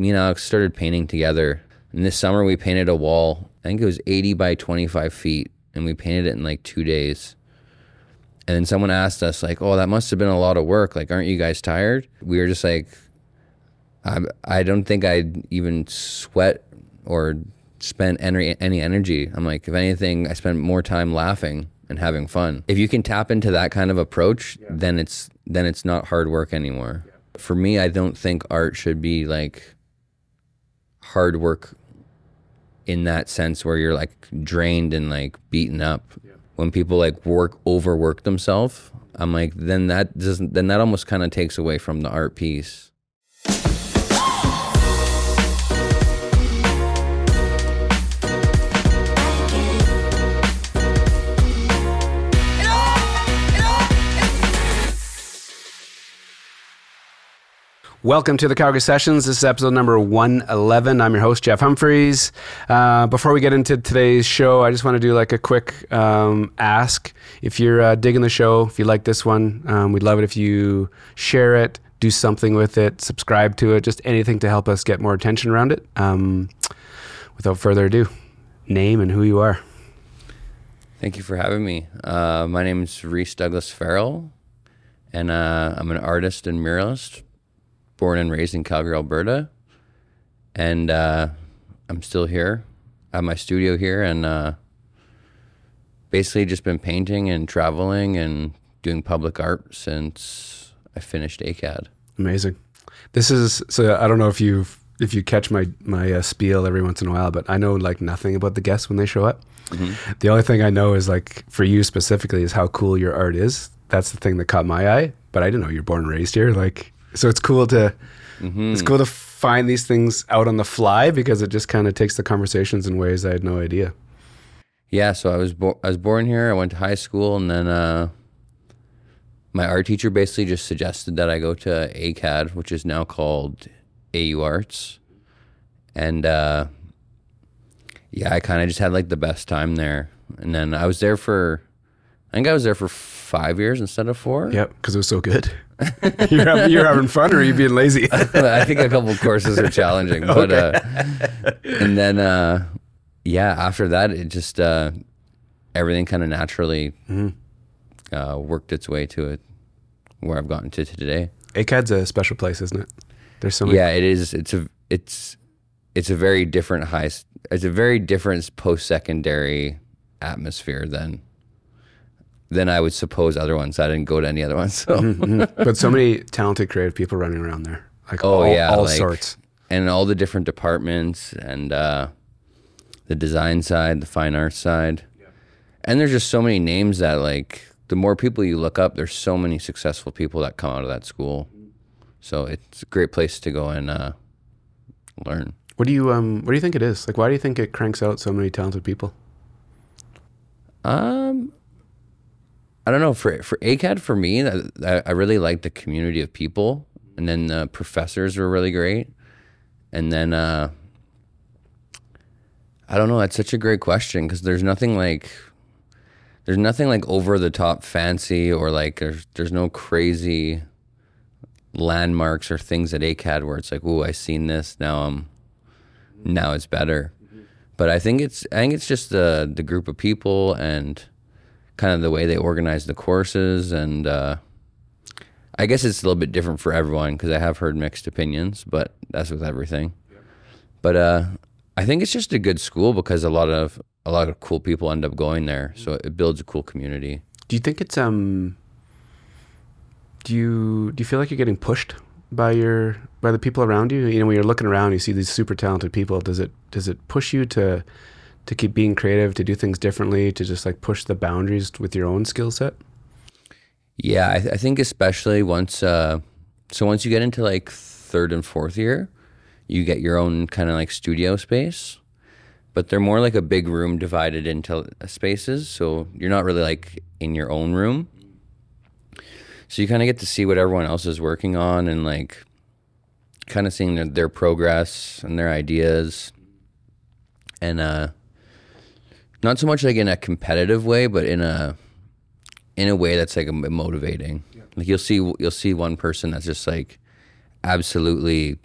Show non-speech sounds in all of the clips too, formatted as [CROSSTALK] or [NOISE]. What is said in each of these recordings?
Me and Alex started painting together. And this summer we painted a wall. I think it was 80 by 25 feet, and we painted it in like two days. And then someone asked us, like, "Oh, that must have been a lot of work. Like, aren't you guys tired?" We were just like, "I, I don't think I'd even sweat or spent any any energy." I'm like, if anything, I spent more time laughing and having fun. If you can tap into that kind of approach, then it's then it's not hard work anymore. For me, I don't think art should be like hard work in that sense where you're like drained and like beaten up. When people like work overwork themselves, I'm like then that doesn't then that almost kind of takes away from the art piece. Welcome to the Calgary Sessions. This is episode number 111. I'm your host, Jeff Humphreys. Uh, before we get into today's show, I just want to do like a quick um, ask. If you're uh, digging the show, if you like this one, um, we'd love it if you share it, do something with it, subscribe to it, just anything to help us get more attention around it. Um, without further ado, name and who you are. Thank you for having me. Uh, my name is Rhys Douglas Farrell, and uh, I'm an artist and muralist, born and raised in Calgary, Alberta. And uh, I'm still here. I have my studio here, and uh, basically just been painting and traveling and doing public art since I finished ACAD. Amazing. This is so. I don't know if you if you catch my my uh, spiel every once in a while, but I know like nothing about the guests when they show up. The only thing I know is like for you specifically is how cool your art is. That's the thing that caught my eye. But I didn't know you're born and raised here. Like, so it's cool to it's cool to find these things out on the fly because it just kind of takes the conversations in ways I had no idea. Yeah, so I was bo- I was born here. I went to high school, and then uh, my art teacher basically just suggested that I go to ACAD, which is now called AU Arts, and uh, yeah, I kind of just had like the best time there. And then I was there for, I think I was there for five years instead of four. Yep, because it was so good. [LAUGHS] you're, having, you're having fun, or are you being lazy? [LAUGHS] I think a couple [LAUGHS] courses are challenging, but uh, and then uh, yeah, after that, it just uh, everything kind of naturally uh, worked its way to it where I've gotten to today. ACAD's a special place, isn't it? There's so many. Yeah, it is. It's a it's it's a very different high. It's a very different post secondary atmosphere than than I would suppose other ones. I didn't go to any other ones, so [LAUGHS] but so many talented, creative people running around there. Like Oh, all, yeah, all like- sorts. and all the different departments and uh, the design side, the fine arts side, and there's just so many names that like the more people you look up, there's so many successful people that come out of that school. So it's a great place to go and uh, learn. What do you um What do you think it is? Like, why do you think it cranks out so many talented people? Um, I don't know for for ACAD for me, I, I really like the community of people, and then the professors were really great, and then uh, I don't know. That's such a great question because there's nothing like there's nothing like over the top fancy or like there's there's no crazy landmarks or things at ACAD where it's like, oh, I seen this now. I'm now it's better. But I think it's I think it's just the the group of people and kind of the way they organize the courses and uh, I guess it's a little bit different for everyone because I have heard mixed opinions, but that's with everything. But uh, I think it's just a good school because a lot of a lot of cool people end up going there, so it builds a cool community. Do you think it's um? Do you do you feel like you're getting pushed by your by the people around you? You know, when you're looking around, you see these super talented people. Does it does it push you to to keep being creative, to do things differently, to just like push the boundaries with your own skill set? Yeah, I, th- I think especially once, uh, so once you get into like third and fourth year, you get your own kind of like studio space, but they're more like a big room divided into spaces. So you're not really like in your own room. So you kind of get to see what everyone else is working on and like kind of seeing their, their progress and their ideas. And uh, not so much like in a competitive way, but in a in a way that's like motivating. Like you'll see you'll see one person that's just like absolutely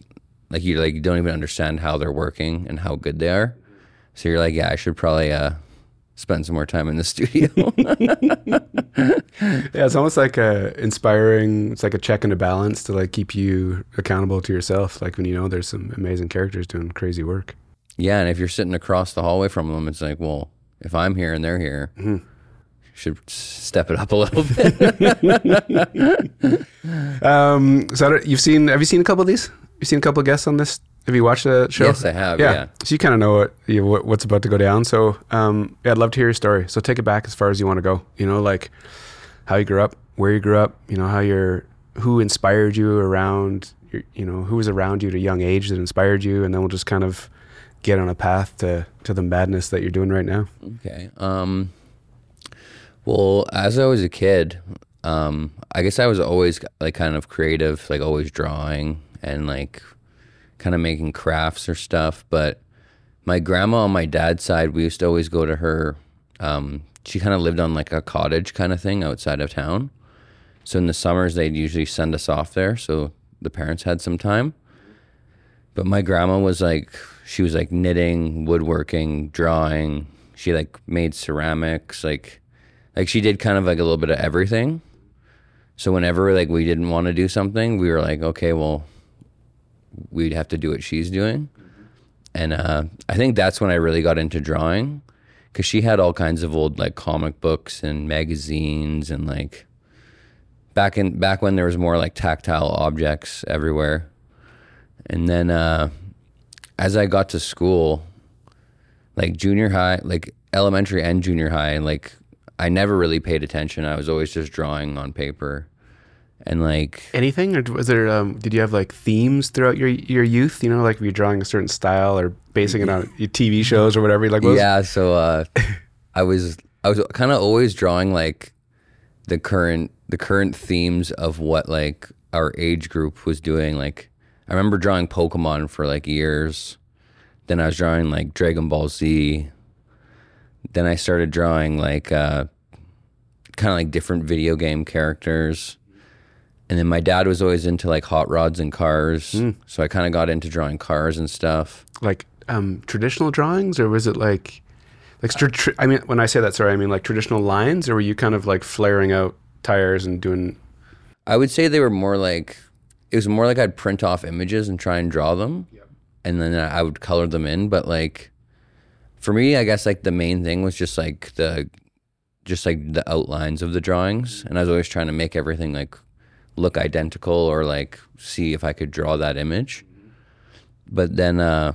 like you like you don't even understand how they're working and how good they are. So you're like, yeah, I should probably uh, spend some more time in the [LAUGHS] studio. [LAUGHS] Yeah, it's almost like a inspiring. It's like a check and a balance to like keep you accountable to yourself. Like when you know there's some amazing characters doing crazy work. yeah, and if you're sitting across the hallway from them, it's like, well, if I'm here and they're here, you should step it up a little [LAUGHS] bit. Um, so you've seen? Have you seen a couple of these? You've seen a couple of guests on this? Have you watched the show? Yes, I have, yeah. So you kind of know what, you, what what's about to go down. So um, yeah, I'd love to hear your story. So take it back as far as you want to go. You know, like how you grew up, where you grew up. You know, how you're, who inspired you around. Your, you know, who was around you at a young age that inspired you, and then we'll just kind of get on a path to to the madness that you're doing right now. Okay. Um, well, as I was a kid, um, I guess I was always like kind of creative, like always drawing and like kind of making crafts or stuff. But my grandma on my dad's side, we used to always go to her. Um, she kind of lived on like a cottage kind of thing outside of town. So in the summers, they'd usually send us off there. So the parents had some time. But my grandma was like, she was like knitting, woodworking, drawing. She like made ceramics, like, like she did kind of like a little bit of everything. So whenever like we didn't want to do something, we were like, okay, well, we'd have to do what she's doing. And uh, I think that's when I really got into drawing, because she had all kinds of old like comic books and magazines and like back in back when there was more like tactile objects everywhere. And then uh, as I got to school, like junior high, like elementary and junior high, and like I never really paid attention. I was always just drawing on paper. And like Anything, or was there? Um, did you have like themes throughout your your youth? You know, like were you're drawing a certain style or basing it on your TV shows or whatever? Like, what yeah, so uh, I was I was kind of always drawing like the current the current themes of what like our age group was doing. Like I remember drawing Pokemon for like years. Then I was drawing like Dragon Ball Z. Then I started drawing like uh, kind of like different video game characters. And then my dad was always into like hot rods and cars, so I kind of got into drawing cars and stuff. like um, traditional drawings, or was it like like tr- I mean, when I say that, sorry, I mean like traditional lines, or were you kind of like flaring out tires and doing? I would say they were more like it was more like I'd print off images and try and draw them, and then I would color them in. But like for me, I guess like the main thing was just like the just like the outlines of the drawings, and I was always trying to make everything like look identical or like see if I could draw that image. But then uh,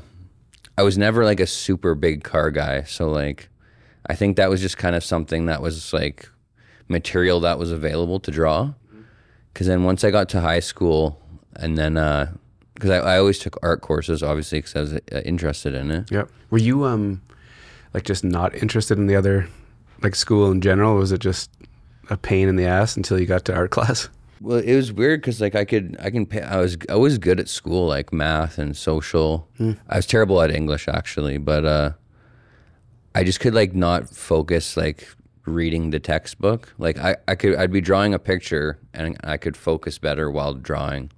I was never like a super big car guy, so like I think that was just kind of something that was like material that was available to draw. Because then once I got to high school, and then because I, I always took art courses, obviously, because I was uh, interested in it. Yep. Were you um like just not interested in the other like school in general? Was it just a pain in the ass until you got to art [LAUGHS] class? Well, it was weird because like I could I can pay, I was I was good at school like math and social. I was terrible at English actually, but uh, I just could like not focus like reading the textbook. Like I, I could I'd be drawing a picture and I could focus better while drawing.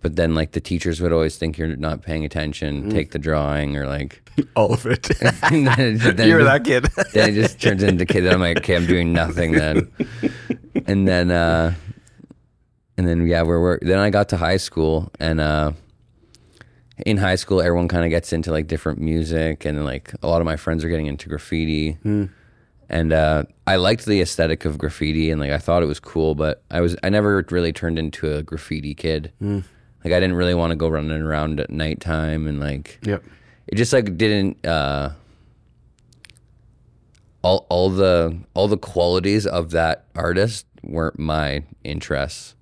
But then like the teachers would always think you're not paying attention, take the drawing or like [LAUGHS] All of it. [LAUGHS] then, then you were that kid. then it just turns into kid. I'm like, okay, I'm doing nothing then. [LAUGHS] And then, uh, and then yeah, we're, we're then I got to high school, and uh, in high school, everyone kind of gets into like different music, and like a lot of my friends are getting into graffiti. And uh, I liked the aesthetic of graffiti, and like I thought it was cool, but I was I never really turned into a graffiti kid. Like I didn't really want to go running around at nighttime, and like yep. it just like didn't uh all all the all the qualities of that artist weren't my interests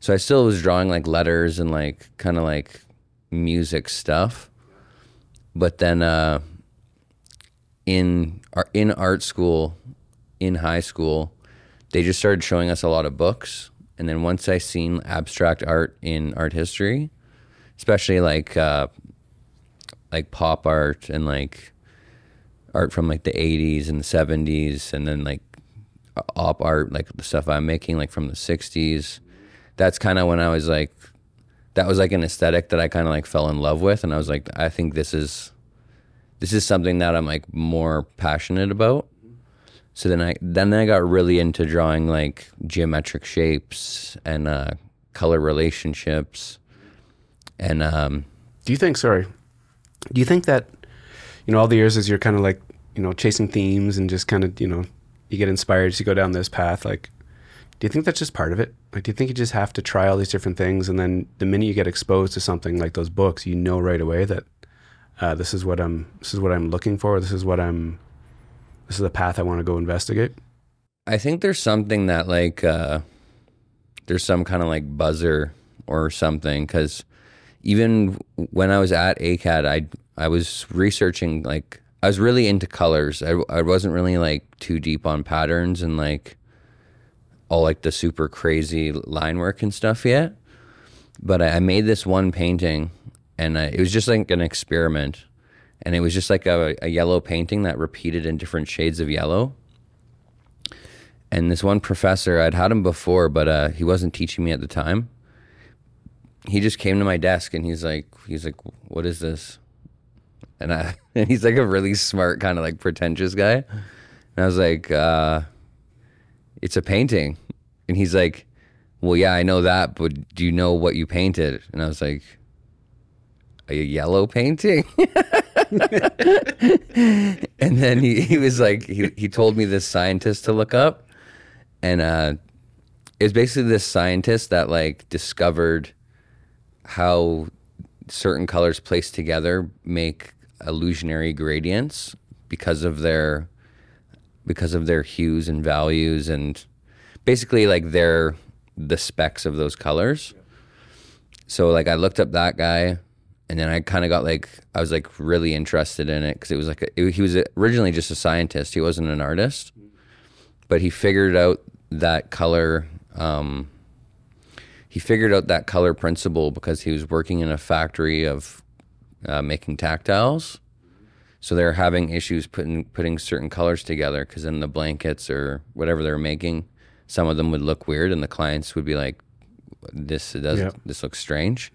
so i still was drawing like letters and like kind of like music stuff but then uh in ar- in art school in high school they just started showing us a lot of books. And then once i seen abstract art in art history especially like uh like pop art and like art from like the 80s and the 70s and then like op art like the stuff i'm making like from the 60s that's kind of when i was like that was like an aesthetic that I kind of like fell in love with, and I was like, I think this is this is something that I'm like more passionate about. So then I then I got really into drawing like geometric shapes and uh, color relationships, and um, Do you think? Sorry. Do you think that you know all the years as you're kind of like you know chasing themes and just kind of you know you get inspired to go down this path? Like, do you think that's just part of it? Like, do you think you just have to try all these different things and then the minute you get exposed to something like those books, you know right away that uh, this is what I'm this is what I'm looking for. This is what I'm this is the path I want to go investigate. I think there's something that like uh, there's some kind of like buzzer or something because even when I was at ACAD, I I was researching like I was really into colors. I I wasn't really like too deep on patterns and like all like the super crazy line work and stuff yet. But I, I made this one painting, and uh, it was just like an experiment, and it was just like a, a yellow painting that repeated in different shades of yellow. And this one professor, I'd had him before, but uh, he wasn't teaching me at the time. He just came to my desk and he's like, he's like, what is this? And I, [LAUGHS] and he's like a really smart kind of like pretentious guy. And I was like, uh, it's a painting. And he's like, well, yeah, I know that, but do you know what you painted? And I was like, a yellow painting? [LAUGHS] and then he, he was like, he, he told me this scientist to look up. And uh, it was basically this scientist that like discovered how certain colors placed together make illusionary gradients because of their because of their hues and values and basically like their the specs of those colors. So like I looked up that guy and then I kind of got like I was like really interested in it because it was like a, it, he was originally just a scientist. He wasn't an artist, but he figured out that color. Um, he figured out that color principle because he was working in a factory of uh, making tactiles. So they're having issues putting putting certain colors together because in the blankets or whatever they're making, some of them would look weird, and the clients would be like, "This doesn't. Yep. This looks strange."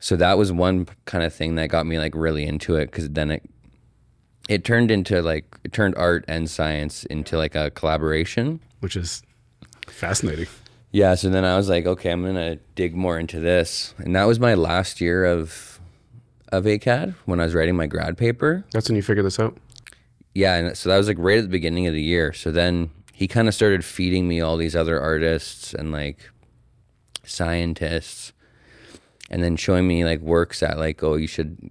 So that was one kind of thing that got me like really into it because then it it turned into like it turned art and science into like a collaboration. which is fascinating. Yeah, so then I was like, okay, I'm gonna dig more into this, and that was my last year of of ACAD when I was writing my grad paper. That's when you figure this out. Yeah, and so that was like right at the beginning of the year. So then he kind of started feeding me all these other artists and like scientists, and then showing me like works that like, oh, you should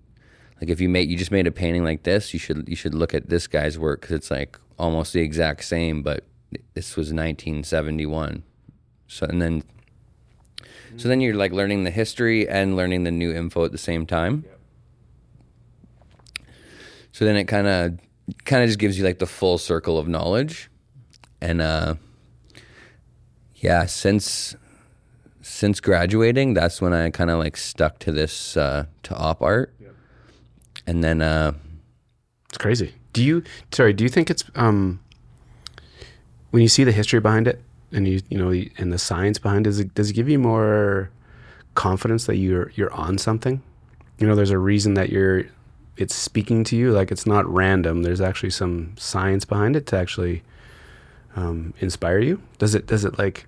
like if you made you just made a painting like this, you should you should look at this guy's work because it's like almost the exact same, but this was 1971. So and then so then you're like learning the history and learning the new info at the same time. So then it kind of kind of just gives you like the full circle of knowledge. And uh yeah, since since graduating, that's when I kind of like stuck to this uh to op art. And then uh It's crazy. Do you sorry, do you think it's um when you see the history behind it and you you know and the science behind it, does it, does it give you more confidence that you're you're on something? You know, there's a reason that you're it's speaking to you like it's not random. There's actually some science behind it to actually um, inspire you. Does it does it like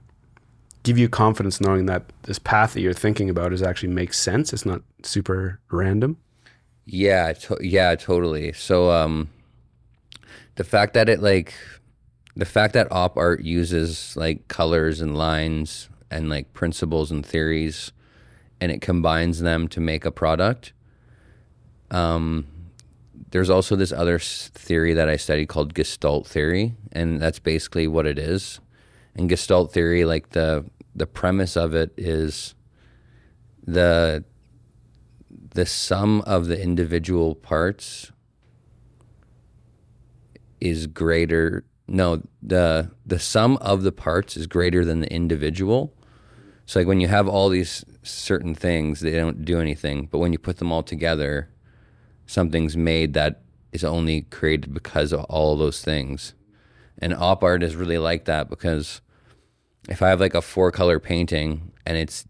give you confidence knowing that this path that you're thinking about is actually makes sense? It's not super random. Yeah, to- yeah, totally. So um the fact that it like the fact that op art uses like colors and lines and like principles and theories and it combines them to make a product. Um there's also this other theory that I studied called Gestalt theory and that's basically what it is. And Gestalt theory like the the premise of it is the the sum of the individual parts is greater no the the sum of the parts is greater than the individual. So like when you have all these certain things they don't do anything but when you put them all together something's made that is only created because of all those things and op art is really like that because if i have like a four color painting and it's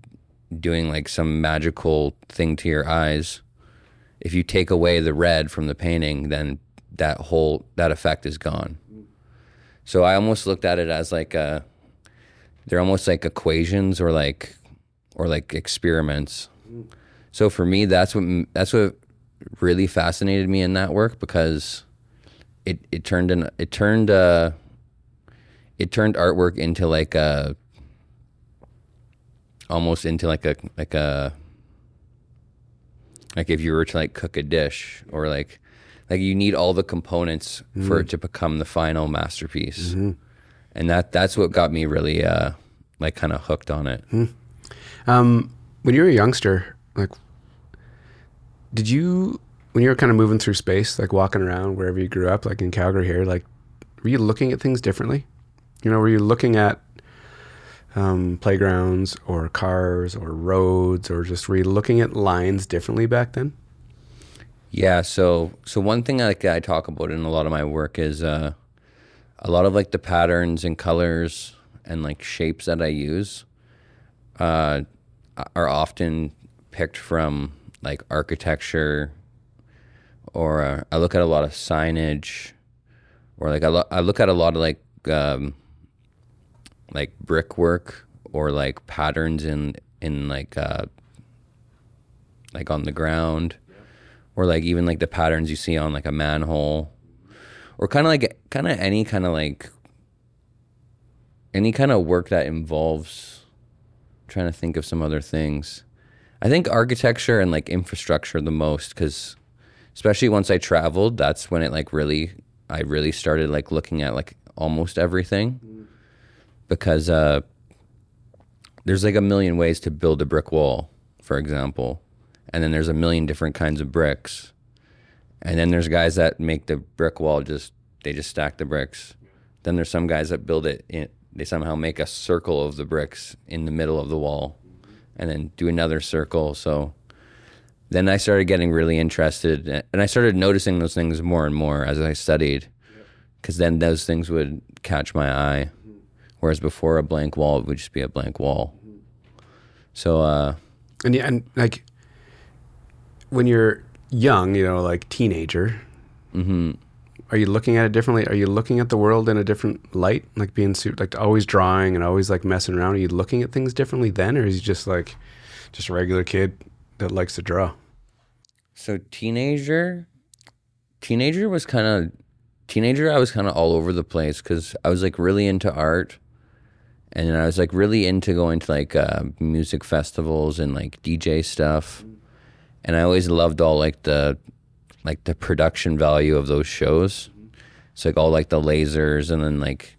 doing like some magical thing to your eyes. If you take away the red from the painting, then that whole that effect is gone. So I almost looked at it as like a they're almost like equations or like or like experiments. So for me, that's what that's what really fascinated me in that work because it it turned in it turned uh it turned artwork into like a almost into like a like a like if you were to like cook a dish or like like you need all the components for it to become the final masterpiece. And that that's what got me really uh like kind of hooked on it. Um, when you were a youngster, like, did you when you were kind of moving through space, like walking around wherever you grew up, like in Calgary here, like, were you looking at things differently? You know, were you looking at um, playgrounds or cars or roads or just were you looking at lines differently back then? Yeah, so so one thing like I talk about in a lot of my work is uh, a lot of like the patterns and colors and like shapes that I use uh, are often picked from like architecture, or uh, I look at a lot of signage, or like I, lo- I look at a lot of like um, like brickwork or like patterns in in like uh, like on the ground or like even like the patterns you see on like a manhole or kind of like kind of any kind of like any kind of work that involves trying to think of some other things. I think architecture and like infrastructure the most because especially once i traveled that's when it like really i really started like looking at like almost everything. Because uh there's like a million ways to build a brick wall for example. And then there's a million different kinds of bricks. And then there's guys that make the brick wall just they just stack the bricks. Then there's some guys that build it in they somehow make a circle of the bricks in the middle of the wall and then do another circle. So then i started getting really interested and i started noticing those things more and more as i studied because then those things would catch my eye. Mm-hmm. Whereas before a blank wall it would just be a blank wall. Mm-hmm. So uh And yeah, and like when you're young, you know, like teenager, mm-hmm. are you looking at it differently? Are you looking at the world in a different light, like being su- like always drawing and always like messing around? Are you looking at things differently then, or is he just like just a regular kid that likes to draw? So teenager, teenager was kind of teenager. I was kind of all over the place because I was like really into art, and then I was like really into going to like uh, music festivals and like DJ stuff, and I always loved all like the like the production value of those shows. So like all like the lasers, and then like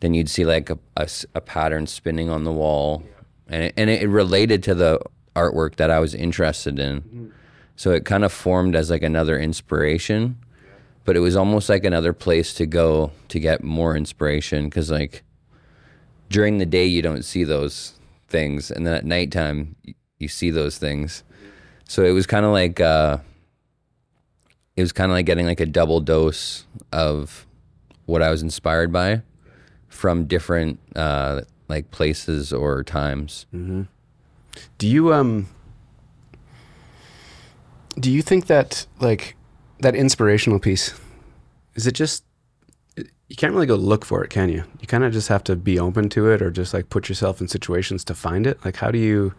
then you'd see like a pattern spinning on the wall, and it, and it related to the artwork that I was interested in. So it kind of formed as like another inspiration, but it was almost like another place to go to get more inspiration because like during the day you don't see those things, and then at nighttime you see those things. So it was kind of like uh, it was kind of like getting like a double dose of what I was inspired by from different uh, like places or times. Do you um do you think that like that inspirational piece is it just you can't really go look for it, can you? You kind of just have to be open to it or just like put yourself in situations to find it. Like how do you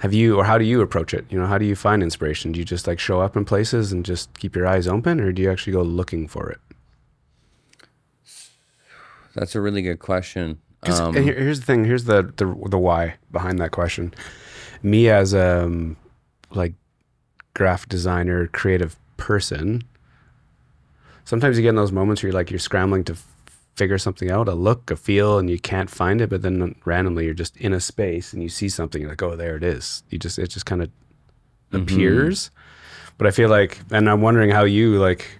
have you or how do you approach it? You know, how do you find inspiration? Do you just like show up in places and just keep your eyes open or do you actually go looking for it? That's a really good question. 'Cause- Um, and here, here's the thing. Here's the, the the why behind that question. Me as a um, like graphic designer, creative person. Sometimes you get in those moments where you're like you're scrambling to f- figure something out, a look, a feel, and you can't find it. But then randomly you're just in a space and you see something. You're like, oh, there it is. You just it just kind of appears. But I feel like, and I'm wondering how you like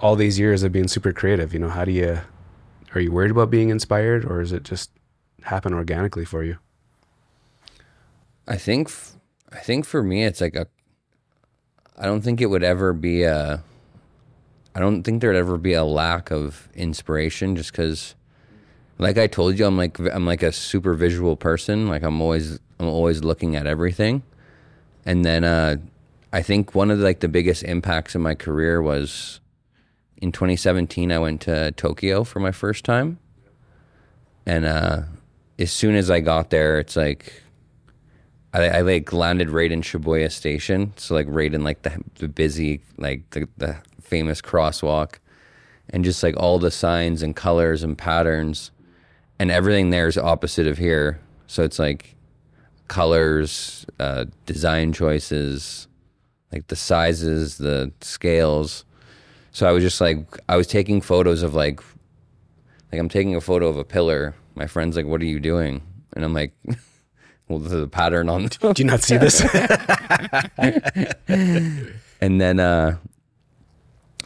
all these years of being super creative. You know, how do you? Are you worried about being inspired, or is it just happen organically for you? I think I think for me it's like a I don't think it would ever be a I don't think there'd ever be a lack of inspiration just cuz like I told you, I'm like I'm like a super visual person. Like I'm always I'm always looking at everything. And then uh, I think one of the, like the biggest impacts in my career was in 2017. I went to Tokyo for my first time, and uh, as soon as I got there, it's like I, I like landed right in Shibuya Station, so like right in like the the busy like the, the famous crosswalk, and just like all the signs and colors and patterns, and everything there is opposite of here. So it's like colors, uh, design choices, like the sizes, the scales. So I was just like I was taking photos of like like I'm taking a photo of a pillar. My friend's like, "What are you doing?" And I'm like. [LAUGHS] Well, the pattern on Do you not see this? [LAUGHS] and then uh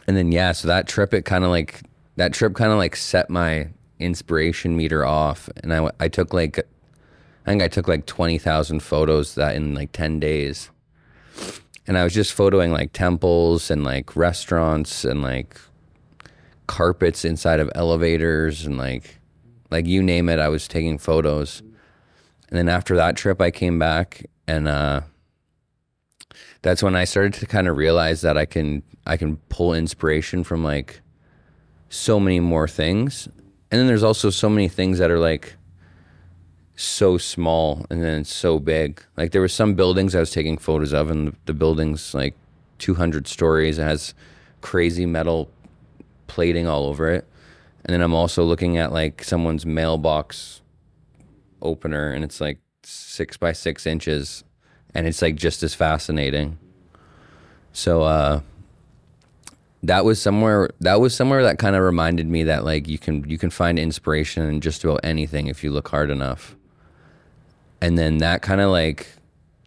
and then yeah so that trip it kind of like that trip kind of like set my inspiration meter off and i i took like i think i took like 20,000 photos that in like 10 days and i was just photoing like temples and like restaurants and like carpets inside of elevators and like like you name it i was taking photos and then after that trip i came back and uh that's when I started to kind of realize that I can I can pull inspiration from like so many more things. And then there's also so many things that are like so small and then so big. Like there were some buildings I was taking photos of and the building's like 200 stories. It has crazy metal plating all over it. And then I'm also looking at like someone's mailbox opener and it's like six by six inches and it's like just as fascinating. So uh that was somewhere that was somewhere that kind of reminded me that like you can you can find inspiration in just about anything if you look hard enough. And then that kind of like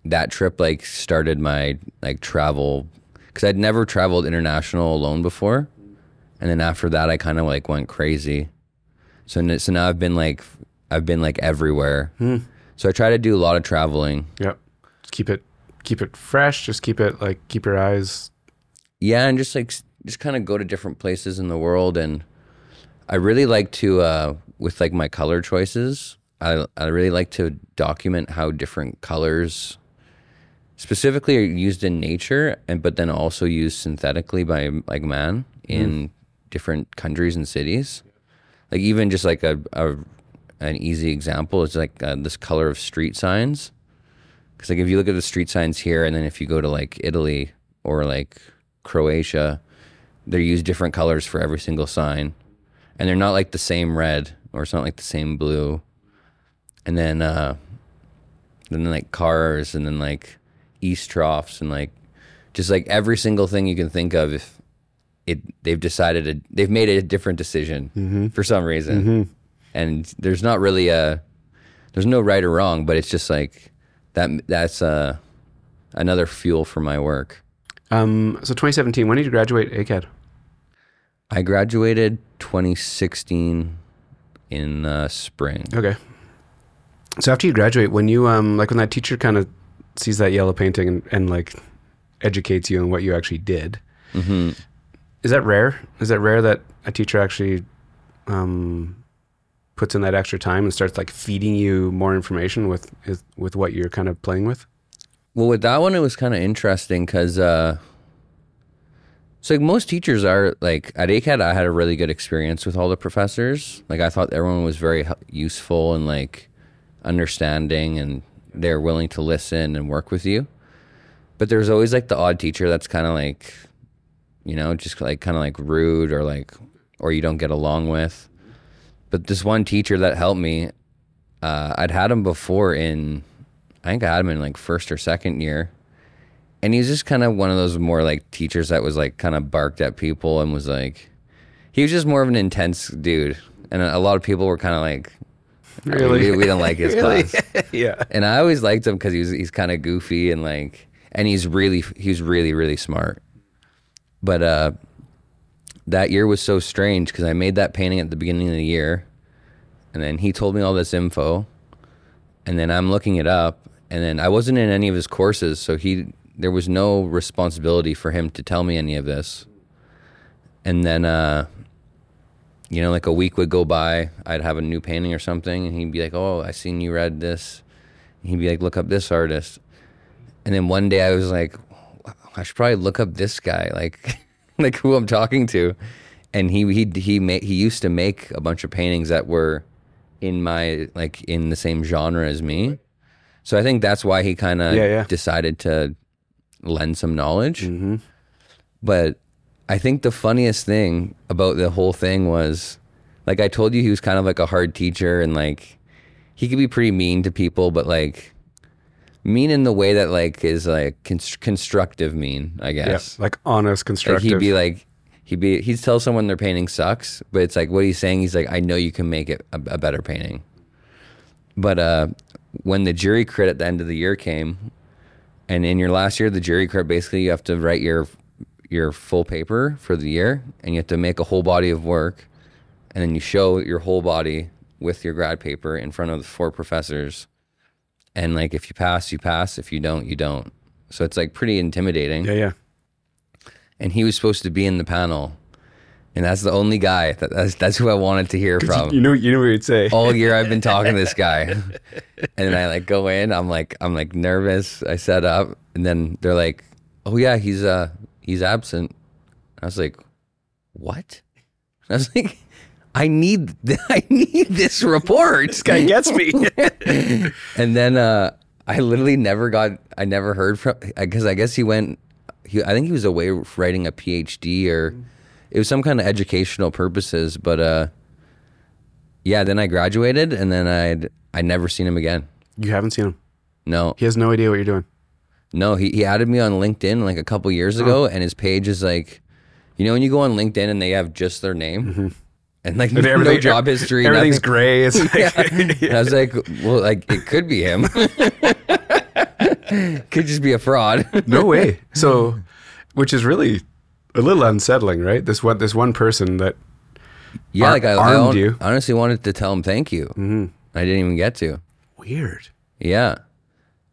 that trip like started my like travel cuz I'd never traveled international alone before. And then after that I kind of like went crazy. So so now I've been like I've been like everywhere. So I try to do a lot of traveling. yep. Just keep it keep it fresh. Just keep it like keep your eyes. yeah and just like just kind of go to different places in the world and i really like to uh with like my color choices i i really like to document how different colors specifically are used in nature and but then also used synthetically by like man in different countries and cities. Like even just like a, a an easy example is like uh, this color of street signs. Because like if you look at the street signs here, and then if you go to like Italy or like Croatia, they use different colors for every single sign, and they're not like the same red or it's not like the same blue. And then, uh, then like cars, and then like eavestroughs, and like just like every single thing you can think of. If it, they've decided to, they've made a different decision for some reason, and there's not really a, there's no right or wrong, but it's just like that. That's uh, another fuel for my work. Um, so 2017. When did you graduate ACAD? I graduated 2016 in uh, spring. Okay. So after you graduate, when you um like when that teacher kind of sees that yellow painting and, and like educates you on what you actually did, hmm is that rare? Is that rare that a teacher actually um puts in that extra time and starts like feeding you more information with with what you're kind of playing with? Well, with that one, it was kind of interesting because, uh, so like most teachers are like at ACAD, I had a really good experience with all the professors. Like I thought everyone was very useful and like understanding, and they're willing to listen and work with you. But there's always like the odd teacher that's kind of like, you know, just like kind of like rude or like, or you don't get along with. But this one teacher that helped me, uh, I'd had him before in I think I had him in like first or second year. And he's just kind of one of those more like teachers that was like kind of barked at people and was like, he was just more of an intense dude. And a a lot of people were kind of like, Really? we, we don't like his [LAUGHS] Really? class. [LAUGHS] yeah. And I always liked him because he was he's kind of goofy and like, and he's really he's really really smart. But uh, that year was so strange because I made that painting at the beginning of the year, and then he told me all this info, and then I'm looking it up, and then I wasn't in any of his courses, so he there was no responsibility for him to tell me any of this. And then uh, you know, like a week would go by, I'd have a new painting or something, and he'd be like, "Oh, I seen you read this." And he'd be like, "Look up this artist," and then one day I was like, "I should probably look up this guy, [LAUGHS] like, like who I'm talking to," and he he he made he used to make a bunch of paintings that were in my like in the same genre as me, so I think that's why he kind of Yeah, yeah. decided to lend some knowledge. Mm-hmm. But I think the funniest thing about the whole thing was, like I told you, he was kind of like a hard teacher, and like he could be pretty mean to people, but like mean in the way that like is like const- constructive mean, I Yeah, guess. like honest, Like constructive. he'd be like, he'd be he'd tell someone their painting sucks, but it's like what he's saying. He's like, I know you can make it a, a better painting. But uh, when the jury crit at the end of the year came, and in your last year, the jury crit basically you have to write your your full paper for the year, and you have to make a whole body of work, and then you show your whole body with your grad paper in front of the four professors. And like, if you pass, you pass. If you don't, you don't. So it's like pretty intimidating yeah, yeah. and he was supposed to be in the panel, and that's the only guy that that's, that's who I wanted to hear from. You know, you know what you'd say. All year I've been talking to this [LAUGHS] guy, and then I like go in. I'm like I'm like nervous. I set up, and then they're like, "Oh yeah, he's uh he's absent." I was like, "What?" I was like, "I need [LAUGHS] I need this report." this guy gets me. [LAUGHS] and then uh, I literally never got, I never heard from, because I guess he went, he, I think he was away writing a PhD or it was some kind of educational purposes. But uh, yeah, then I graduated and then I'd, I never seen him again. you haven't seen him. No, He has no idea what you're doing. No, he, he added me on LinkedIn like a couple years ago and his page is like, you know, when you go on LinkedIn and they have just their name and like no everything- job history, Everything's nothing. gray. It's [LAUGHS] like, [LAUGHS] And I was like, well, like it could be him. [LAUGHS] could just be a fraud. no way. So, which is really a little unsettling, right? This one, this one person that Yeah, Ar- like I, I armed hon- you. honestly wanted to tell him thank you. Mm-hmm. I didn't even get to. weird. Yeah,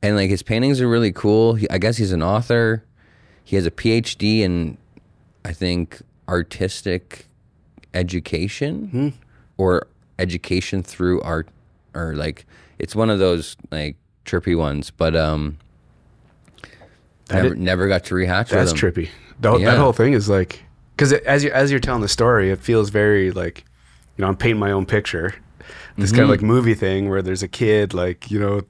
and like his paintings are really cool. He, I guess he's an author. He has a PhD in, I think, artistic education Hmm. or education through art, or like it's one of those like trippy ones. But um, That never i- never got to rehatch That's trippy. The, Yeah. That whole thing is like, because as you as you're telling the story, it feels very like, you know, I'm painting my own picture. This Mm-hmm. kind of like movie thing where there's a kid like you know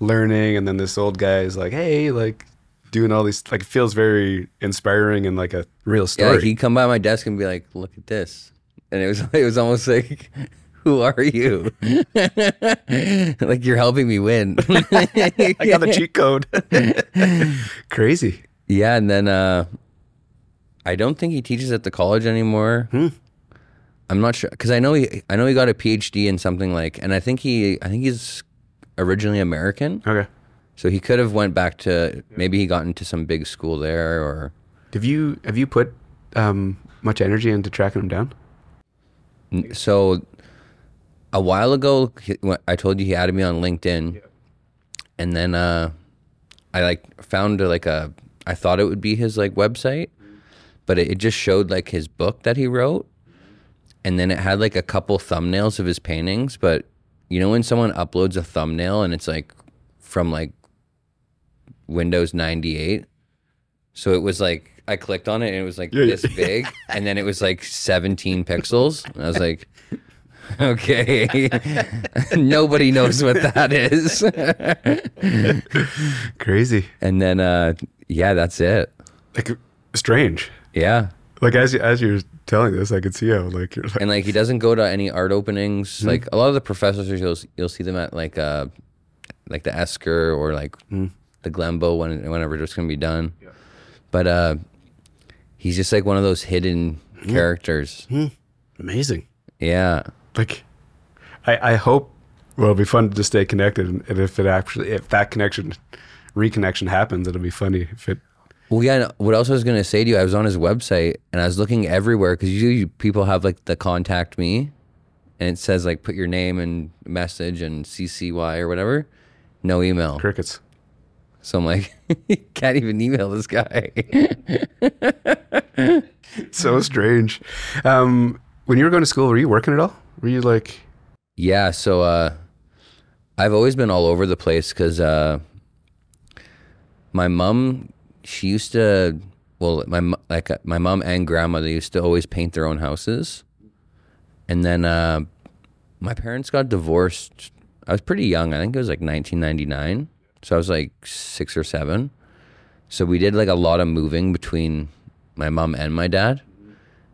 learning, and then this old guy is like, hey, like doing all these like it feels very inspiring and like a real story. Yeah, he'd come by my desk and be like, "Look at this," and it was [LAUGHS] it was almost like, "Who are you?" [LAUGHS] like you're helping me win. [LAUGHS] I got the cheat code. Crazy. yeah, and then uh, I don't think he teaches at the college anymore. I'm not sure because I know he I know he got a PhD in something like, and I think he I think he's originally American, Okay. so he could have went back to maybe he got into some big school there or. Have you have you put um, much energy into tracking him down? N- So a while ago, he, when I told you he added me on LinkedIn, and then uh, I like found uh, like a. I thought it would be his like website, but it, it just showed like his book that he wrote, and then it had like a couple thumbnails of his paintings. But you know when someone uploads a thumbnail and it's like from like Windows ninety eight, so it was like. I clicked on it and it was like Yeah, yeah. this big, [LAUGHS] and then it was like 17 pixels. And I was like, Okay. [LAUGHS] Nobody knows what that is. [LAUGHS] Crazy. and then uh yeah, that's it. Like strange. Yeah. Like as you, as you're telling this, I could see how like you're like And like he doesn't go to any art openings. Like a lot of the professors you'll you'll see them at like uh like the Esker or like the Glenbow when whenever it's gonna be done. Yeah. But uh he's just like one of those hidden characters. amazing. Yeah. Like I I hope well it'll be fun to stay connected and, and if it actually if that connection reconnection happens, it'll be funny if it Well, yeah. and What else I was gonna say to you? I was on his website and I was looking everywhere because usually people have like the contact me, and it says like put your name and message and CCY or whatever. No email. crickets. So I'm like, [LAUGHS] can't even email this guy. [LAUGHS] so strange. Um, when you were going to school, were you working at all? Were you like, Yeah, so uh, I've always been all over the place because uh, my mom, she used to, well, my like uh, my mom and grandma, they used to always paint their own houses, and then uh, my parents got divorced. I was pretty young. I think it was like 1999, so I was like six or seven. So we did like a lot of moving between my mom and my dad.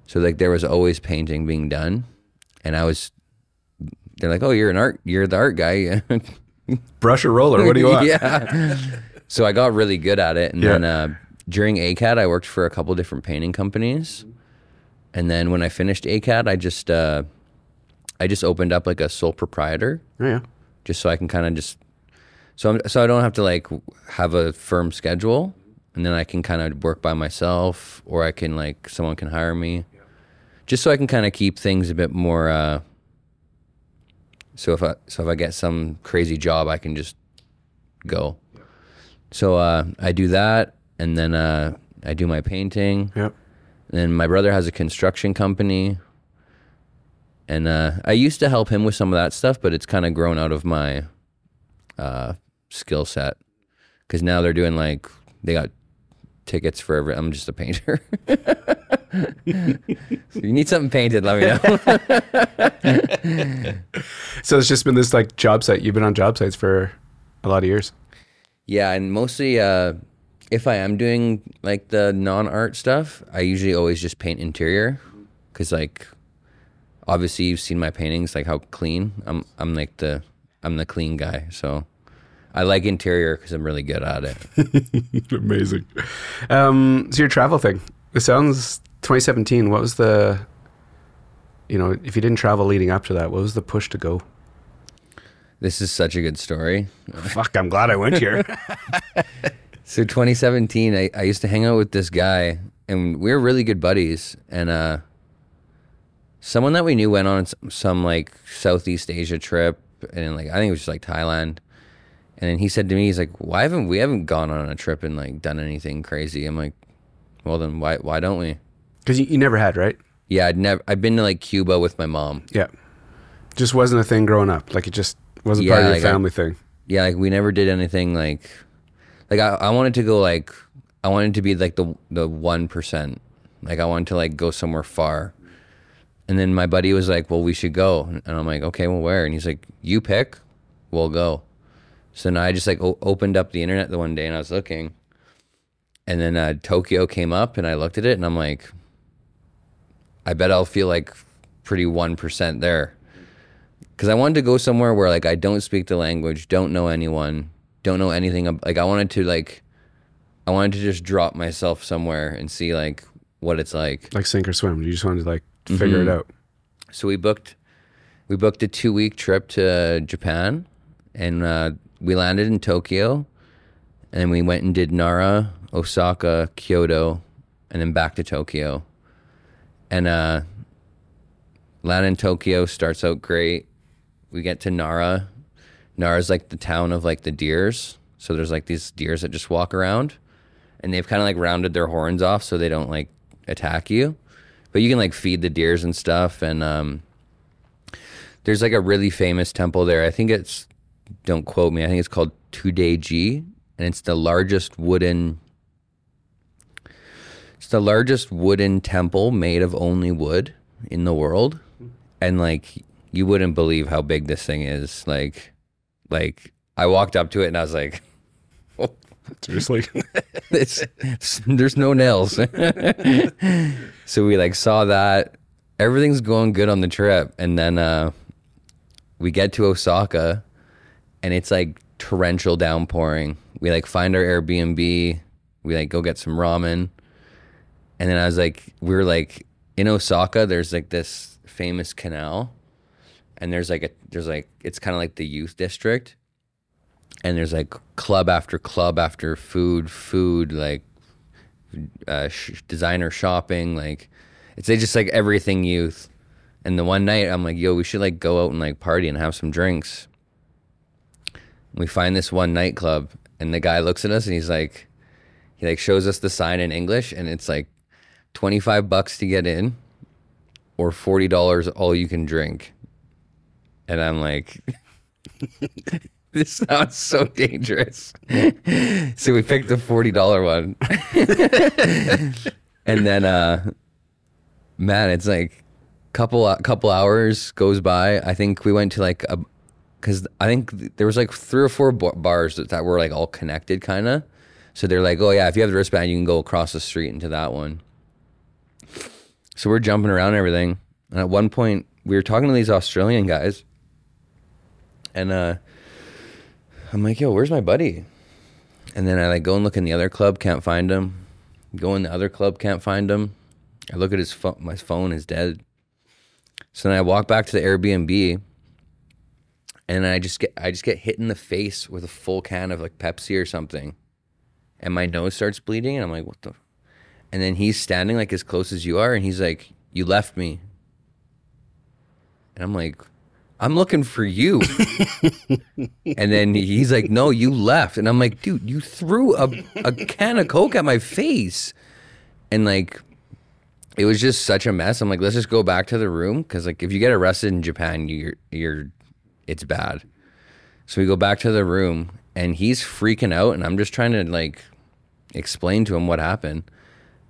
So like there was always painting being done, and I was they're like, "Oh, you're an art, you're the art guy." [LAUGHS] brush or roller? What do you want? yeah. [LAUGHS] So I got really good at it, and Yeah. then uh, during ACAD, I worked for a couple different painting companies, and then when I finished ACAD, I just uh, I just opened up like a sole proprietor, Oh, yeah. just so I can kind of just so I'm, so I don't have to like have a firm schedule, and then I can kind of work by myself, or I can like someone can hire me, just so I can kind of keep things a bit more. Uh, so if I so if I get some crazy job, I can just go. So uh, I do that, and then uh, I do my painting. Yep. And then my brother has a construction company. And uh, I used to help him with some of that stuff, but it's kind of grown out of my uh, skill set. Because now they're doing like, they got tickets for every, I'm just a painter. [LAUGHS] So you need something painted, let me know. [LAUGHS] So it's just been this like job site. You've been on job sites for a lot of years. Yeah, and mostly uh, if I am doing like the non art stuff, I usually always just paint interior. Because like, obviously you've seen my paintings, like how clean. I'm, I'm like the, I'm the clean guy. So I like interior because I'm really good at it. [LAUGHS] Amazing. Um, so your travel thing. It sounds 2017. What was the, you know, if you didn't travel leading up to that, what was the push to go? This is such a good story. Fuck, I'm glad I went here. [LAUGHS] [LAUGHS] So 2017, I, I used to hang out with this guy, and we were really good buddies. And uh, someone that we knew went on some, some like Southeast Asia trip, and like I think it was just like Thailand. And then he said to me, he's like, "Why haven't we haven't gone on a trip and like done anything crazy?" I'm like, "Well, then why why don't we?" Because you, you never had, right? Yeah, I'd never I've been to like Cuba with my mom. Yeah. Just wasn't a thing growing up. Like it just wasn't part of your like I- family thing. yeah, like we never did anything like, like I, I wanted to go like, I wanted to be like the the one percent. Like I wanted to like go somewhere far. And then my buddy was like, "Well, we should go," and I'm like, "Okay, well, where?" And he's like, "You pick, we'll go." So now I just like o- opened up the internet the one day and I was looking, and then uh, Tokyo came up and I looked at it and I'm like, I bet I'll feel like pretty one percent there because I wanted to go somewhere where like I don't speak the language, don't know anyone, don't know anything. Like I wanted to like, I wanted to just drop myself somewhere and see like what it's like. Like sink or swim. You just wanted to like figure it out. So we booked, we booked a two week trip to Japan, and uh, we landed in Tokyo, and then we went and did Nara, Osaka, Kyoto, and then back to Tokyo. And uh, land in Tokyo starts out great. We get to Nara. Nara's like the town of like the deers. So there's like these deers that just walk around, and they've kind of like rounded their horns off so they don't like attack you but you can like feed the deers and stuff and um there's like a really famous temple there i think it's don't quote me i think it's called Todaiji and it's the largest wooden it's the largest wooden temple made of only wood in the world and like you wouldn't believe how big this thing is like like i walked up to it and i was like [LAUGHS] Seriously. [LAUGHS] it's, it's- there's no nails. [LAUGHS] so we like saw that everything's going good on the trip, and then uh, we get to Osaka, and it's like torrential downpouring. We like find our Airbnb. We like go get some ramen, and then I was like, we were like in Osaka. There's like this famous canal, and there's like a there's like it's kind of like the youth district and there's like club after club after food, food like uh, sh- designer shopping, like it's just like everything youth. And the one night I'm like, yo, we should like go out and like party and have some drinks. We find this one nightclub, and the guy looks at us and he's like, he like shows us the sign in English, and it's like twenty five bucks to get in, or forty dollars all you can drink. And I'm like, [LAUGHS] this sounds so dangerous. so we picked the forty dollar one, [LAUGHS] and then uh, man, it's like couple couple hours goes by. I think we went to like a because I think there was like three or four bars that, that were like all connected, kind of. So they're like, oh yeah, if you have the wristband, you can go across the street into that one. So we're jumping around and everything. And at one point, we were talking to these Australian guys, and uh, I'm like, yo, where's my buddy? And then I like go and look in the other club, can't find him. Go in the other club, can't find him. I look at his phone, my phone is dead. So then I walk back to the Airbnb and I just get I just get hit in the face with a full can of like Pepsi or something. And my nose starts bleeding and I'm like, what the and then he's standing like as close as you are and he's like, You left me. And I'm like, I'm looking for you. [LAUGHS] and then he's like, No, you left. And I'm like, dude, you threw a, a can of Coke at my face. And like it was just such a mess. I'm like, let's just go back to the room because like if you get arrested in Japan, you're you're it's bad. So we go back to the room and he's freaking out and I'm just trying to like explain to him what happened.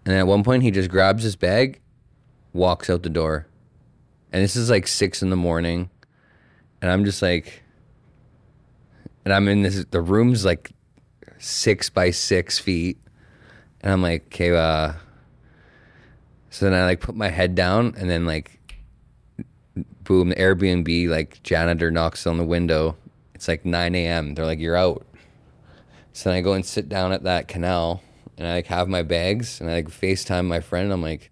And at one point he just grabs his bag, walks out the door. And this is like six in the morning. And I'm just like and I'm in this the room's like six by six feet. And I'm like, okay, uh so then I like put my head down and then like boom, the Airbnb like janitor knocks on the window. It's like 9 a.m. They're like, you're out. So then I go and sit down at that canal and I like have my bags and I like FaceTime my friend. I'm like,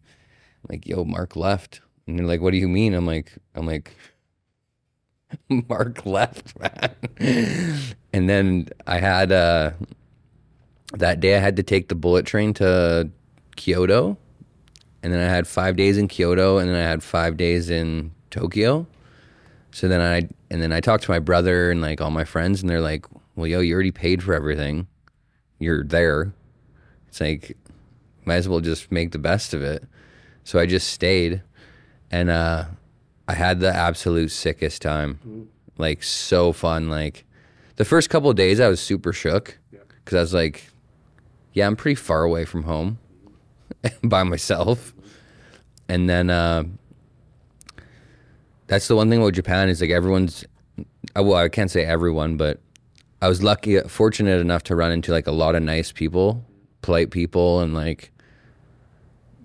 I'm like, yo, Mark left. And they're like, what do you mean? I'm like, I'm like, [LAUGHS] Mark left, man. and then I had uh that day I had to take the bullet train to Kyoto. And then I had five days in Kyoto and then I had five days in Tokyo. So then I and then I talked to my brother and like all my friends, and they're like, "Well, yo, you already paid for everything. You're there. It's like might as well just make the best of it." So I just stayed, and uh, I had the absolute sickest time. Like so fun. Like the first couple of days, I was super shook because I was like, "Yeah, I'm pretty far away from home [LAUGHS] by myself." And then uh, that's the one thing about Japan is like everyone's. Uh, well, I can't say everyone, but I was lucky, fortunate enough to run into like a lot of nice people, polite people, and like,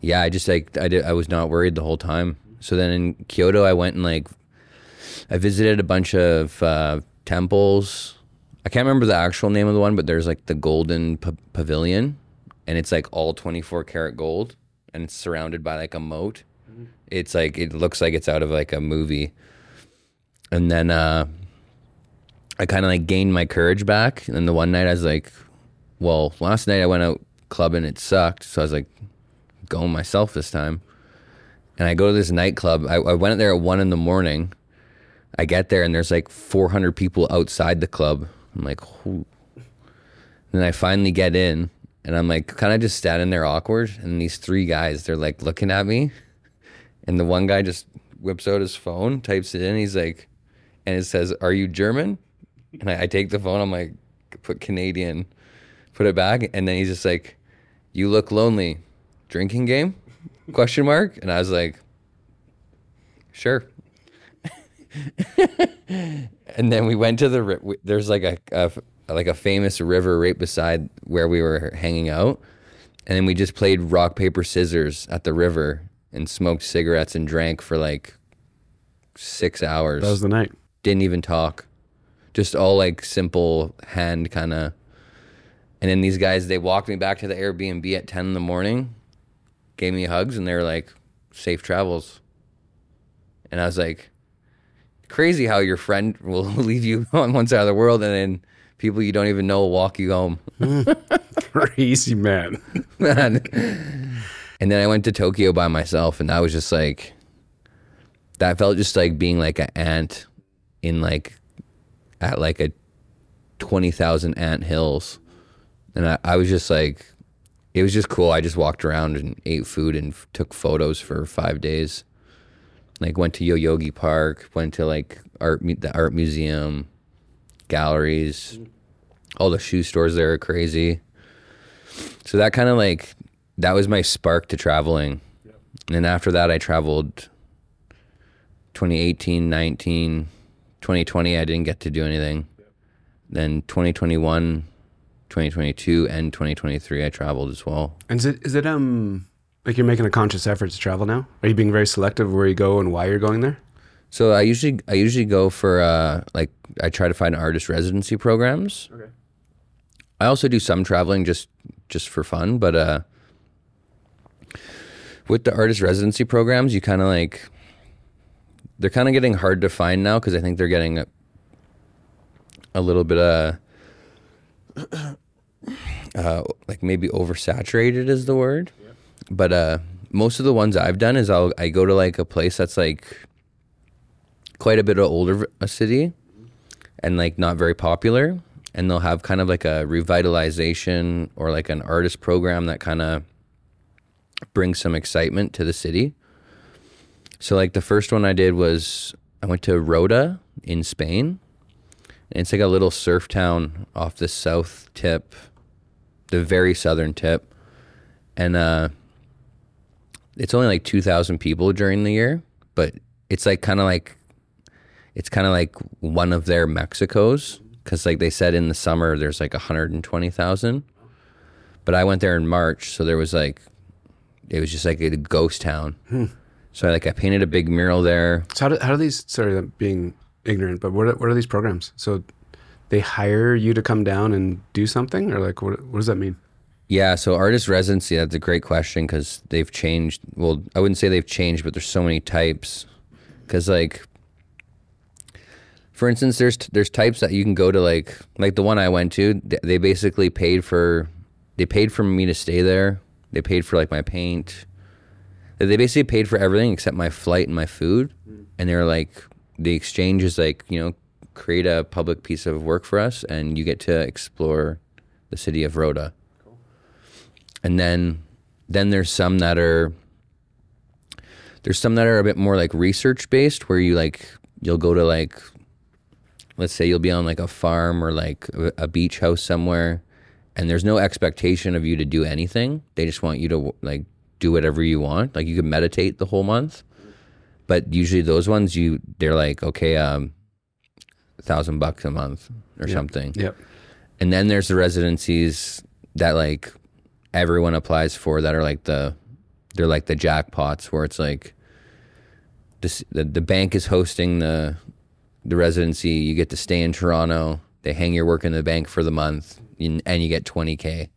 yeah, I just like I did. I was not worried the whole time. So then in Kyoto, I went and like, I visited a bunch of uh, temples. I can't remember the actual name of the one, but there's like the Golden P- Pavilion, and it's like all 24 karat gold, and it's surrounded by like a moat it's like it looks like it's out of like a movie. And then uh, I kind of like gained my courage back. And then the one night I was like, well, last night I went out clubbing, it sucked. So I was like, going myself this time. And I go to this nightclub. I, I went there at one in the morning. I get there and there's like 400 people outside the club. I'm like, Who? then I finally get in and I'm like, kind of just standing there awkward. And these three guys, they're like looking at me. And the one guy just whips out his phone, types it in. He's like, and it says, "Are you German?" And I, I take the phone. I'm like, put Canadian, put it back, and then he's just like, "You look lonely. Drinking game?" Question mark. And I was like, "Sure." [LAUGHS] and then we went to the. There's like a, a like a famous river right beside where we were hanging out, and then we just played rock paper scissors at the river and smoked cigarettes and drank for like six hours. That was the night. Didn't even talk. Just all like simple hand kind of. And then these guys, they walked me back to the Airbnb at 10 in the morning, gave me hugs, and they were like, safe travels. And I was like, crazy how your friend [LAUGHS] will leave you [LAUGHS] on one side of the world and then people you don't even know will walk you home. [LAUGHS] crazy man. man. And then I went to Tokyo by myself, and that was just like, that felt just like being like an ant in like, at like a 20,000 ant hills. And I, I was just like, it was just cool. I just walked around and ate food and f- took photos for five days. Like went to Yoyogi Park, went to like art mu- the art museum, galleries, all the shoe stores there are crazy. So that kind of like that was my spark to traveling. And then after that I traveled 2018, 19, 2020 I didn't get to do anything. Then 2021, 2022 and 2023 I traveled as well. And is it is it um like you're making a conscious effort to travel now? Are you being very selective where you go and why you're going there? So I usually I usually go for uh, like I try to find artist residency programs. Okay. I also do some traveling just just for fun, but uh, with the artist residency programs, you kind of like they're kind of getting hard to find now because I think they're getting a, a little bit uh, uh, like maybe oversaturated is the word. But uh, most of the ones I've done is I'll I go to like a place that's like quite a bit of older a city and like not very popular and they'll have kind of like a revitalization or like an artist program that kind of brings some excitement to the city. So like the first one I did was I went to Rota in Spain. And it's like a little surf town off the south tip, the very southern tip. And uh it's only like 2000 people during the year, but it's like kind of like it's kind of like one of their Mexicos because like they said in the summer there's like 120,000 but I went there in March so there was like it was just like a ghost town so I, like I painted a big mural there So how do, how do these? Sorry, I'm being ignorant, but what are, what are these programs? So they hire you to come down and do something, or like what what does that mean? yeah so artist residency that's a great question because they've changed well I wouldn't say they've changed but there's so many types. Because like for instance there's there's types that you can go to like like the one I went to they basically paid for they paid for me to stay there. They paid for like my paint. They basically paid for everything except my flight and my food. Mm. And they were like the exchange is like you know create a public piece of work for us and you get to explore the city of Rota. And then then there's some that are there's some that are a bit more like research based where you like you'll go to like let's say you'll be on like a farm or like a, beach house somewhere and there's no expectation of you to do anything. They just want you to like do whatever you want. Like you can meditate the whole month but usually those ones you they're like okay um thousand bucks a month or something. Yep. and then there's the residencies that like everyone applies for that are like the they're like the jackpots where it's like this the, the bank is hosting the the residency. You get to stay in Toronto. They hang your work in the bank for the month and and you get 20k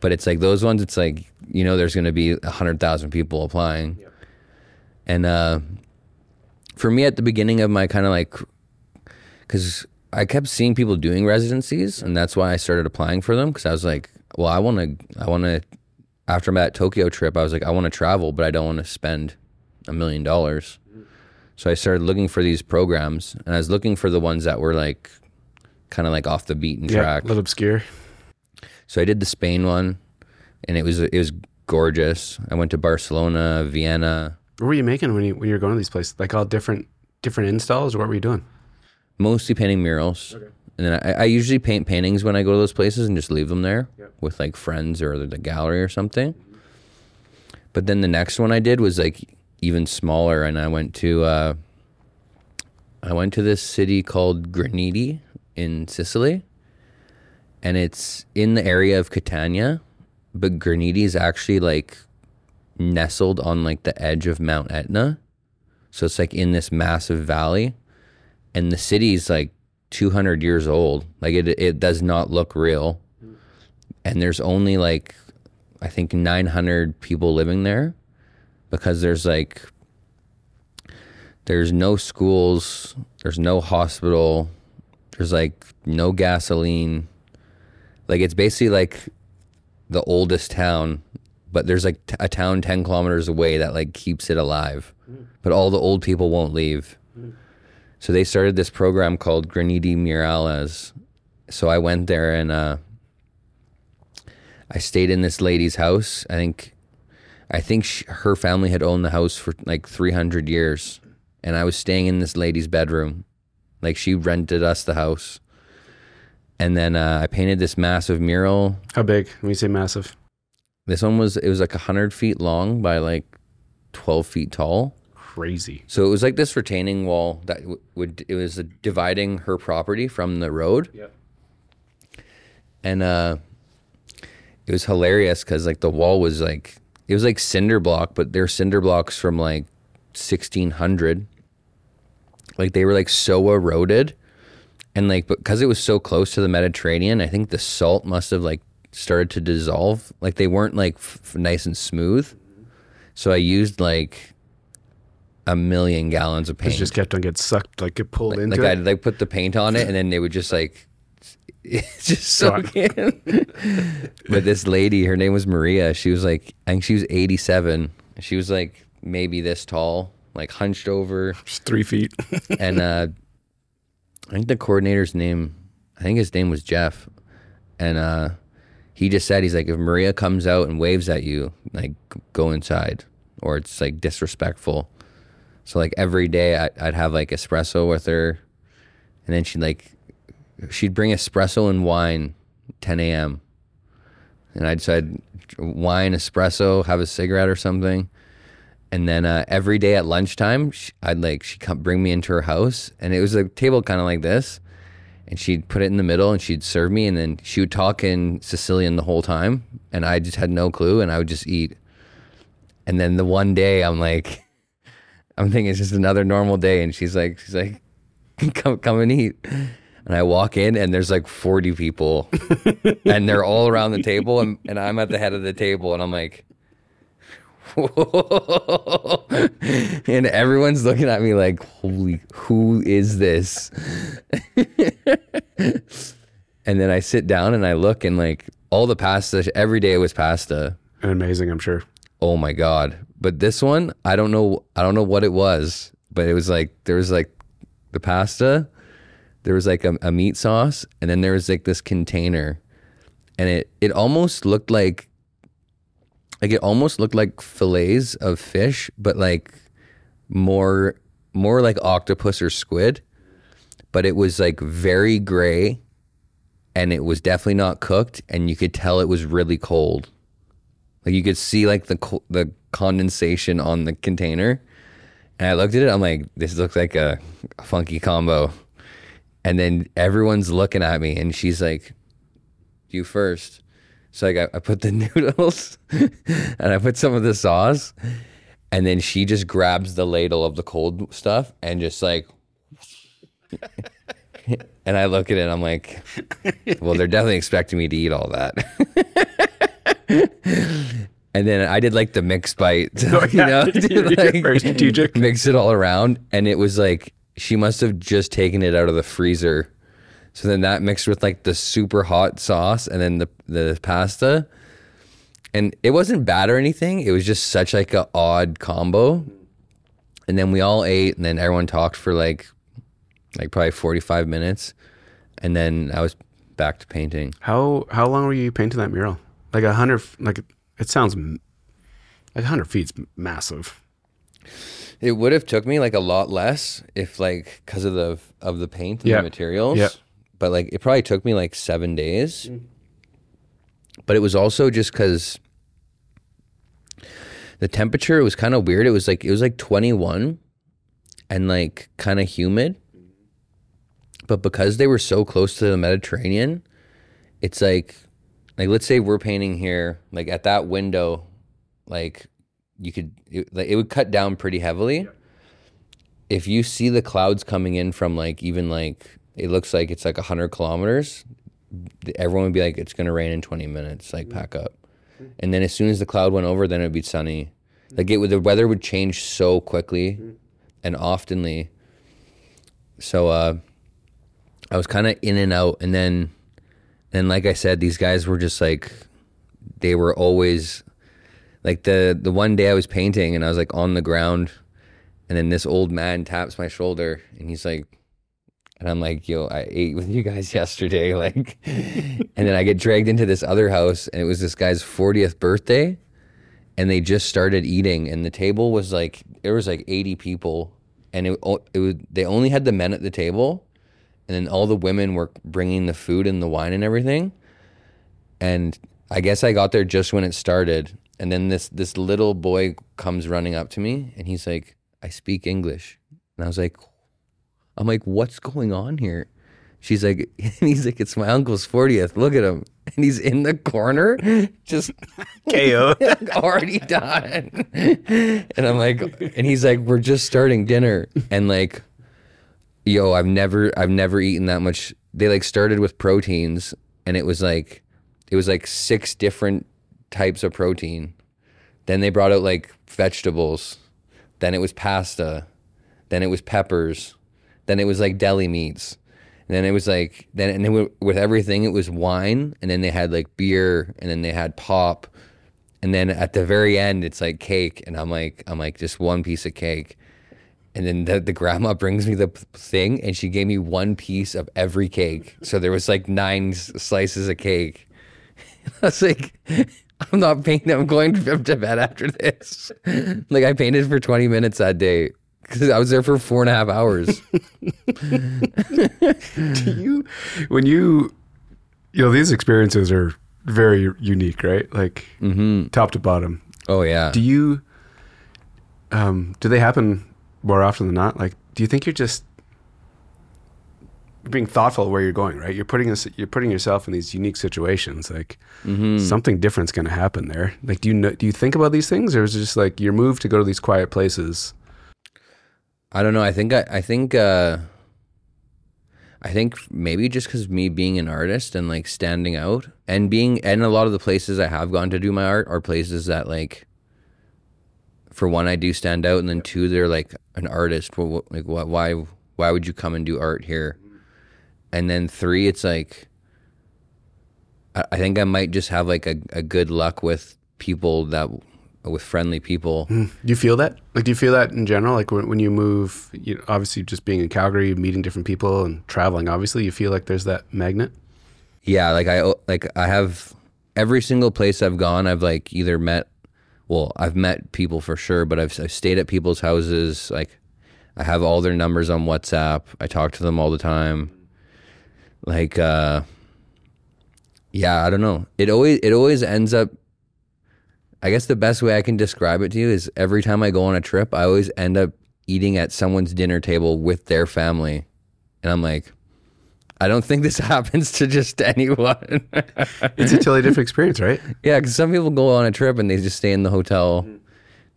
but it's like those ones it's like you know there's going to be 100,000 people applying. And uh for me at the beginning of my kind of like because I kept seeing people doing residencies, and that's why I started applying for them. Because I was like, well, I want to, I want to. After that Tokyo trip, I was like, I want to travel, but I don't want to spend a million dollars. So I started looking for these programs, and I was looking for the ones that were like, kind of like off the beaten Yeah, track. a little obscure. So I did the Spain one, and it was it was gorgeous. I went to Barcelona, Vienna, What were you making when you when you were going to these places? Like all different different installs, or what were you doing? Mostly painting murals. And then I, I usually paint paintings when I go to those places and just leave them there with like friends or the gallery or something. But then the next one I did was like even smaller, and I went to uh, I went to this city called Graniti in Sicily, and it's in the area of Catania, but Graniti is actually like nestled on like the edge of Mount Etna, so it's like in this massive valley and the city's like 200 years old like it it does not look real. And there's only like i think 900 people living there because there's like there's no schools there's no hospital there's like no gasoline. Like it's basically like the oldest town but there's like t- a town 10 kilometers away that like keeps it alive. Hmm. But all the old people won't leave so they started this program called Graniti Murales. So I went there and uh, I stayed in this lady's house. I think I think sh her family had owned the house for like 300 years, and I was staying in this lady's bedroom. Like she rented us the house, and then uh, I painted this massive mural. How big? When you say massive, This one was it was like 100 feet long by like 12 feet tall. Crazy. So it was like this retaining wall that w- would it was dividing her property from the road. Yep. and uh it was hilarious because like the wall was like it was like cinder block but they're cinder blocks from like 1600 like they were like so eroded and like because it was so close to the mediterranean i think the salt must have like started to dissolve like they weren't like f- nice and smooth so i used like a million gallons of It paint just kept on getting sucked, like get pulled into like it. I'd like put the paint on it and then they would just like it's [LAUGHS] just soak in. [LAUGHS] but this lady, her name was Maria. She was like I think she was 87. She was like maybe this tall, like hunched over, Just three feet. [LAUGHS] and uh, I think the coordinator's name, I think his name was Jeff, and uh, he just said he's like if Maria comes out and waves at you, like go inside, or it's like disrespectful. So like every day I, I'd have like espresso with her, and then she'd like she'd bring espresso and wine, 10 a.m. And I'd said wine, espresso, have a cigarette or something. And then uh, every day at lunchtime, sh I'd like she'd come bring me into her house, and it was a table kind of like this, and she'd put it in the middle, and she'd serve me, and then she would talk in Sicilian the whole time, and I just had no clue, and I would just eat. And then the one day, I'm like, I'm thinking it's just another normal day, and she's like, she's like, [LAUGHS] come come and eat. And I walk in, and there's like 40 people, [LAUGHS] and they're all around the table, and, and I'm at the head of the table, and I'm like, [LAUGHS] and everyone's looking at me like, holy, who is this? and then I sit down and I look, and like all the pasta, every day it was pasta. amazing, I'm sure. Oh my god! But this one, I don't know. I don't know what it was, but it was like there was like the pasta, there was like a, a meat sauce, and then there was like this container, and it it almost looked like like it almost looked like fillets of fish, but like more more like octopus or squid. But it was like very gray, and it was definitely not cooked, and you could tell it was really cold. Like you could see like the the condensation on the container. And I looked at it, I'm like, this looks like a, a funky combo. And then everyone's looking at me and she's like, You first. So like I, I put the [LAUGHS] noodles [LAUGHS] and I put some of the sauce. And then she just grabs the ladle of the cold stuff and just like [LAUGHS] and I look at it and I'm like, well, they're definitely expecting me to eat all that. [LAUGHS] and then I did like the mixed bite, [LAUGHS] oh, you know, [LAUGHS] like, very strategic. mix it all around, and it was like she must have just taken it out of the freezer. So then that mixed with like the super hot sauce, and then the the pasta, and it wasn't bad or anything. It was just such like a odd combo. And then we all ate, and then everyone talked for like like probably forty five minutes, and then I was back to painting. How how long were you painting that mural? Like a hundred? Like it sounds like a hundred feet's massive. It would have took me like a lot less if like because of the of the paint and Yeah. the materials. Yeah. But like it probably took me like seven days. Mm-hmm. But it was also just because the temperature was kind of weird. It was like it was like twenty one, and like kind of humid. But because they were so close to the Mediterranean, it's like like let's say we're painting here, like at that window, like you could it, like, it would cut down pretty heavily. If you see the clouds coming in from like even like it looks like it's like hundred kilometers, everyone would be like, it's gonna rain in twenty minutes. Like pack up, and then as soon as the cloud went over, then it'd be sunny. Like it would the weather would change so quickly and oftenly. So uh, I was kind of in and out, and then and like I said, these guys were just like they were always like the the one day I was painting and I was like on the ground and then this old man taps my shoulder and he's like and I'm like, yo, I ate with you guys [LAUGHS] yesterday. [LAUGHS] Like and then I get dragged into this other house and it was this guy's 40th birthday. and they just started eating, and the table was like there was like eighty people, and it it was they only had the men at the table, and then all the women were bringing the food and the wine and everything, and I guess I got there just when it started, and then this this little boy comes running up to me, and he's like, "I speak English," and I was like, "I'm like, what's going on here?" She's like, [LAUGHS] and he's like, it's my uncle's 40th. Look at him. And he's in the corner, [LAUGHS] just [LAUGHS] KO. already done. And I'm like, and he's like, we're just starting dinner. And like, yo, I've never, I've never eaten that much. They like started with proteins and it was like, it was like six different types of protein. Then they brought out like vegetables. Then it was pasta. Then it was peppers. Then it was like deli meats. And then it was like then and then with- with everything it was wine and then they had like beer and then they had pop and then at the very end it's like cake and I'm like I'm like just one piece of cake. And then the, the grandma [LAUGHS] brings me the thing and she gave me one piece of every cake. So there was like nine slices of cake. [LAUGHS] I was like, I'm not painting. I'm going to bed after this. [LAUGHS] like I painted for 20 minutes that day because I was there for four and a half hours. Do you, when you, you know, these experiences are very unique, right? Like top to bottom. oh yeah. Do you, um, do they happen more often than not? Like, do you think you're just being thoughtful where you're going, right? You're putting you're putting yourself in these unique situations. Like, something different's going to happen there. Like, do you know, do you think about these things, or is it just like your move to go to these quiet places? I don't know. I think I, I think uh, I think maybe just because me being an artist and like standing out and being and a lot of the places I have gone to do my art are places that like for one I do stand out and then two they're like an artist. Well, like? Why? Why would you come and do art here? And then three, it's like I, I think I might just have like a, a good luck with people that with friendly people. Hmm. Do you feel that? Like, do you feel that in general? Like when, when you move, you know, obviously just being in Calgary, meeting different people and traveling, obviously you feel like there's that magnet. Yeah, like I like I have every single place I've gone, I've like either met, well, I've met people for sure, but I've I've stayed at people's houses. Like I have all their numbers on WhatsApp. I talk to them all the time. Like, uh, yeah, I don't know. It always it always ends up. I guess the best way I can describe it to you is every time I go on a trip, I always end up eating at someone's dinner table with their family, and I'm like. I don't think this [LAUGHS] happens to just anyone. It's a totally [LAUGHS] different experience, right? yeah, because some people go on a trip and they just stay in the hotel. Mm-hmm.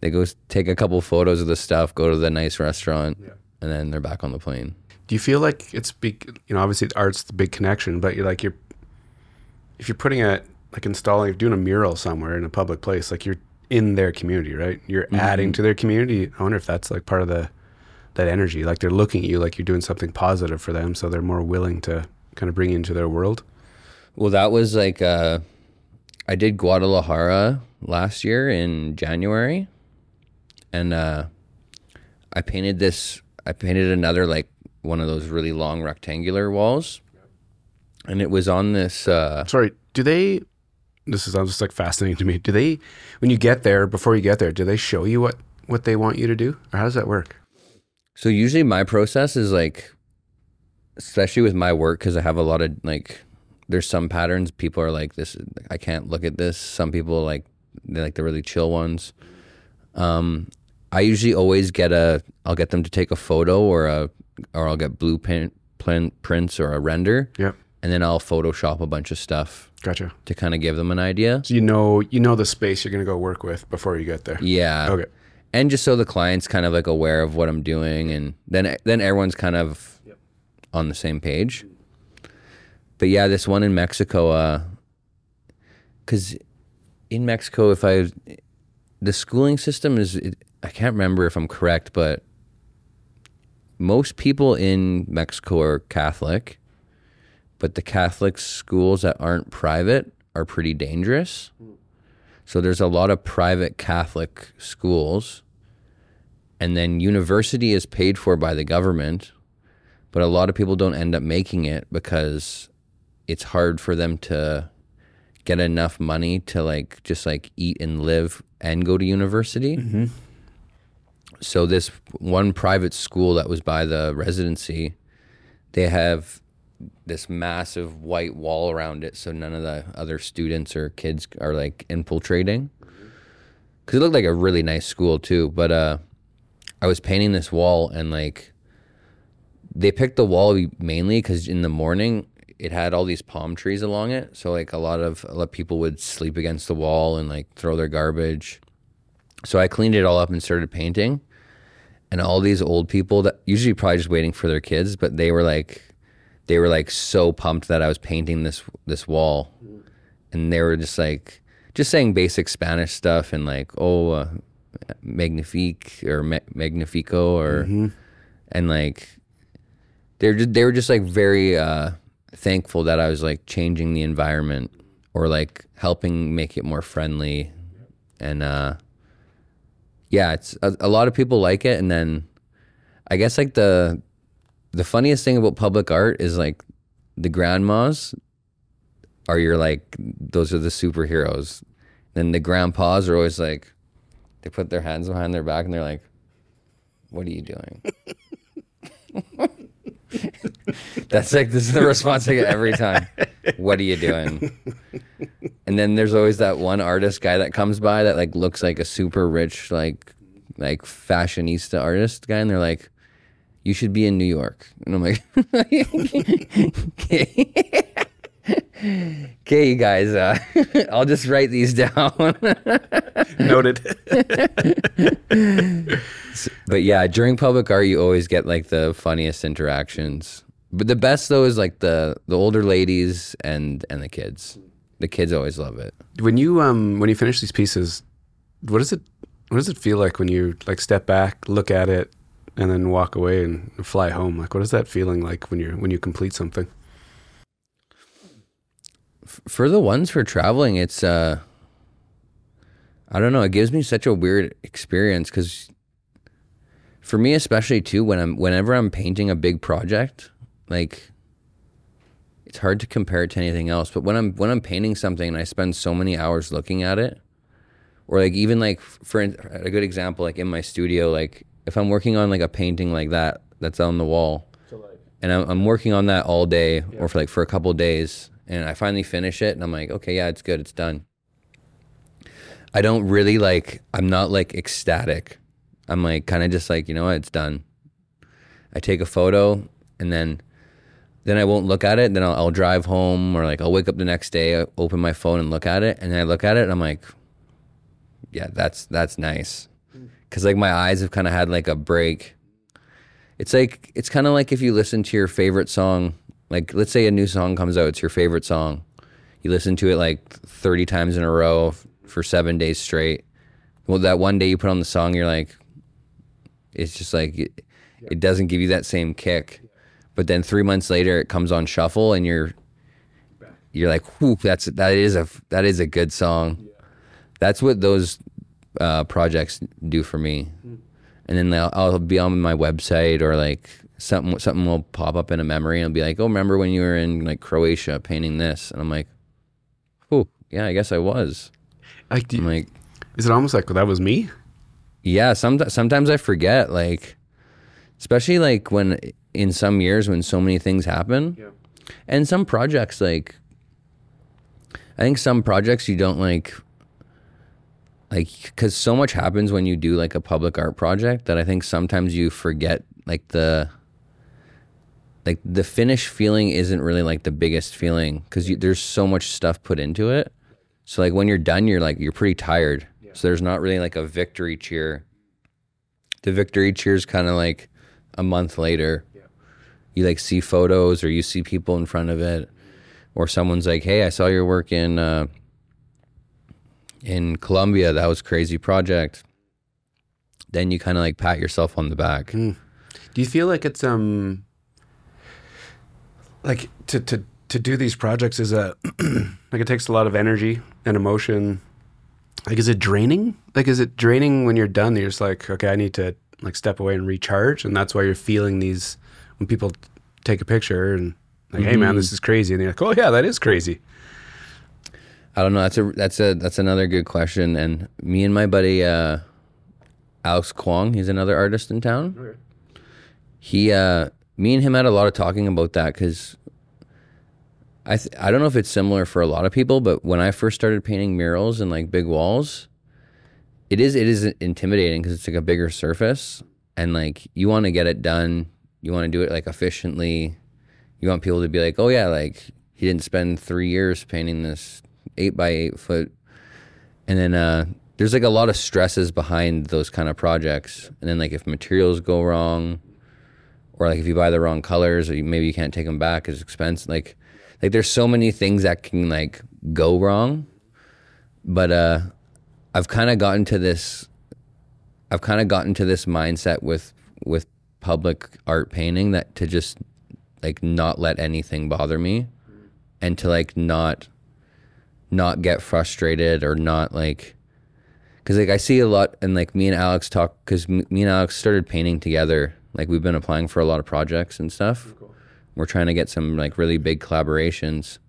They go take a couple photos of the stuff, go to the nice restaurant, and then they're back on the plane. Do you feel like it's big? You know, obviously art's the big connection, but you're like you're if you're putting a like installing, doing a mural somewhere in a public place, like you're in their community, right? You're adding mm-hmm. to their community. I wonder if that's like part of the that energy. Like they're looking at you like you're doing something positive for them, so they're more willing to kind of bring you into their world. Well, that was like uh, I did Guadalajara last year in January, and uh, I painted this. I painted another like one of those really long rectangular walls, and it was on this. Uh, Sorry, do they? This is just like fascinating to me. Do they, when you get there, before you get there, do they show you what what they want you to do, or how does that work? So usually my process is like, especially with my work, because I have a lot of like, there's some patterns people are like, this, I can't look at this. Some people like, they like the really chill ones. Um, I usually always get a, I'll get them to take a photo or a, or I'll get blueprint prints or a render, Yep, and then I'll Photoshop a bunch of stuff gotcha. to kind of give them an idea. So you know you know the space you're going to go work with before you get there. Yeah. Okay. And just so the client's kind of like aware of what I'm doing, and then then everyone's kind of on the same page. But yeah, this one in Mexico, uh, because in Mexico, if I the schooling system is, I can't remember if I'm correct, but most people in Mexico are Catholic, but the Catholic schools that aren't private are pretty dangerous. Hmm. So there's a lot of private Catholic schools, and then university is paid for by the government, but a lot of people don't end up making it because it's hard for them to get enough money to like just like eat and live and go to university. Mm-hmm. So this one private school that was by the residency, they have this massive white wall around it, so none of the other students or kids are like infiltrating. Because it looked like a really nice school too, but uh, I was painting this wall and like they picked the wall mainly because in the morning it had all these palm trees along it. So like a lot of a lot of people would sleep against the wall and like throw their garbage. So I cleaned it all up and started painting. And all these old people that usually probably just waiting for their kids, but they were like they were like so pumped that I was painting this this wall. And they were just like just saying basic Spanish stuff and like oh uh, magnifique or magnifico or and like they're just, they were just like very uh, thankful that I was like changing the environment or like helping make it more friendly, and uh, yeah, it's a, a lot of people like it. And then I guess like the the funniest thing about public art is like the grandmas are your like those are the superheroes. Then the grandpas are always like they put their hands behind their back and they're like, "What are you doing?" [LAUGHS] That's like this is the response I get every time. What are you doing? And then there's always that one artist guy that comes by that like looks like a super rich like like fashionista artist guy, and they're like, "You should be in New York." And I'm like, "Okay, [LAUGHS] okay, you guys. Uh, [LAUGHS] I'll just write these down." [LAUGHS] Noted. but yeah, during public art, you always get like the funniest interactions. But the best though is like the the older ladies and and the kids. The kids always love it. when you um when you finish these pieces, what does it what does it feel like when you like step back, look at it, and then walk away and fly home? Like, what is that feeling like when you're when you complete something? For the ones for traveling, it's uh I don't know, it gives me such a weird experience cuz for me especially too when I'm whenever I'm painting a big project, like it's hard to compare it to anything else, but when I'm when I'm painting something and I spend so many hours looking at it, or like even like for a good example like in my studio like if i'm working on like a painting like that that's on the wall and i'm, I'm working on that all day or for like for a couple of days and i finally finish it and i'm like okay yeah it's good it's done. I don't really like i'm not like ecstatic. I'm like kind of just like you know what? It's done. I take a photo and then then I won't look at it. Then I'll, I'll drive home or like I'll wake up the next day, open my phone and look at it, and then I look at it and I'm like, yeah, that's that's nice, because like my eyes have kind of had like a break. It's like it's kind of like if you listen to your favorite song, like let's say a new song comes out, it's your favorite song, you listen to it like thirty times in a row f- for seven days straight. Well, that one day you put on the song, you're like, it's just like it, it doesn't give you that same kick. But then three months later, it comes on shuffle, and you're you're like, whoop, that's that is a that is a good song. That's what those uh, projects do for me. And then I'll, I'll be on my website or like something something will pop up in a memory and I'll be like, oh, remember when you were in like Croatia painting this? And I'm like, oh, yeah, I guess I was. Like, do you, like, is it almost like well, that was me? yeah. Sometimes sometimes I forget like, especially like when in some years when so many things happen. Yeah. and some projects like i think some projects you don't like like because so much happens when you do like a public art project that i think sometimes you forget like the like the finished feeling isn't really like the biggest feeling because there's so much stuff put into it. So like when you're done you're like you're pretty tired. So there's not really like a victory cheer. The victory cheer is kind of like a month later. You like see photos or you see people in front of it or someone's like hey i saw your work in uh, in colombia that was crazy project then you kind of like pat yourself on the back Do you feel like it's um like to to to do these projects is a [CLEARS THROAT] like it takes a lot of energy and emotion. Like is it draining? Like is it draining when you're done? You're just like, okay, I need to like step away and recharge, and that's why you're feeling these when people take a picture and like, hey man, this is crazy, and you're like, oh yeah, that is crazy. I don't know. That's a that's a that's another good question. And me and my buddy uh, Alex Kwong, he's another artist in town. He, uh, me and him had a lot of talking about that because I th- I don't know if it's similar for a lot of people, but when I first started painting murals and like big walls, it is it is intimidating because it's like a bigger surface and like you want to get it done, you want to do it like efficiently. You want people to be like, oh yeah, like he didn't spend three years painting this eight by eight foot, and then uh, there's like a lot of stresses behind those kind of projects, and then like if materials go wrong, or like if you buy the wrong colors, or you, maybe you can't take them back, it's expensive. Like like there's so many things that can like go wrong, but uh, I've kind of gotten to this. I've kind of gotten to this mindset with with public art painting that to just like not let anything bother me and to like not not get frustrated or not like because like I see a lot and like me and Alex talk because me and Alex started painting together. Like we've been applying for a lot of projects and stuff. Cool. we're trying to get some like really big collaborations.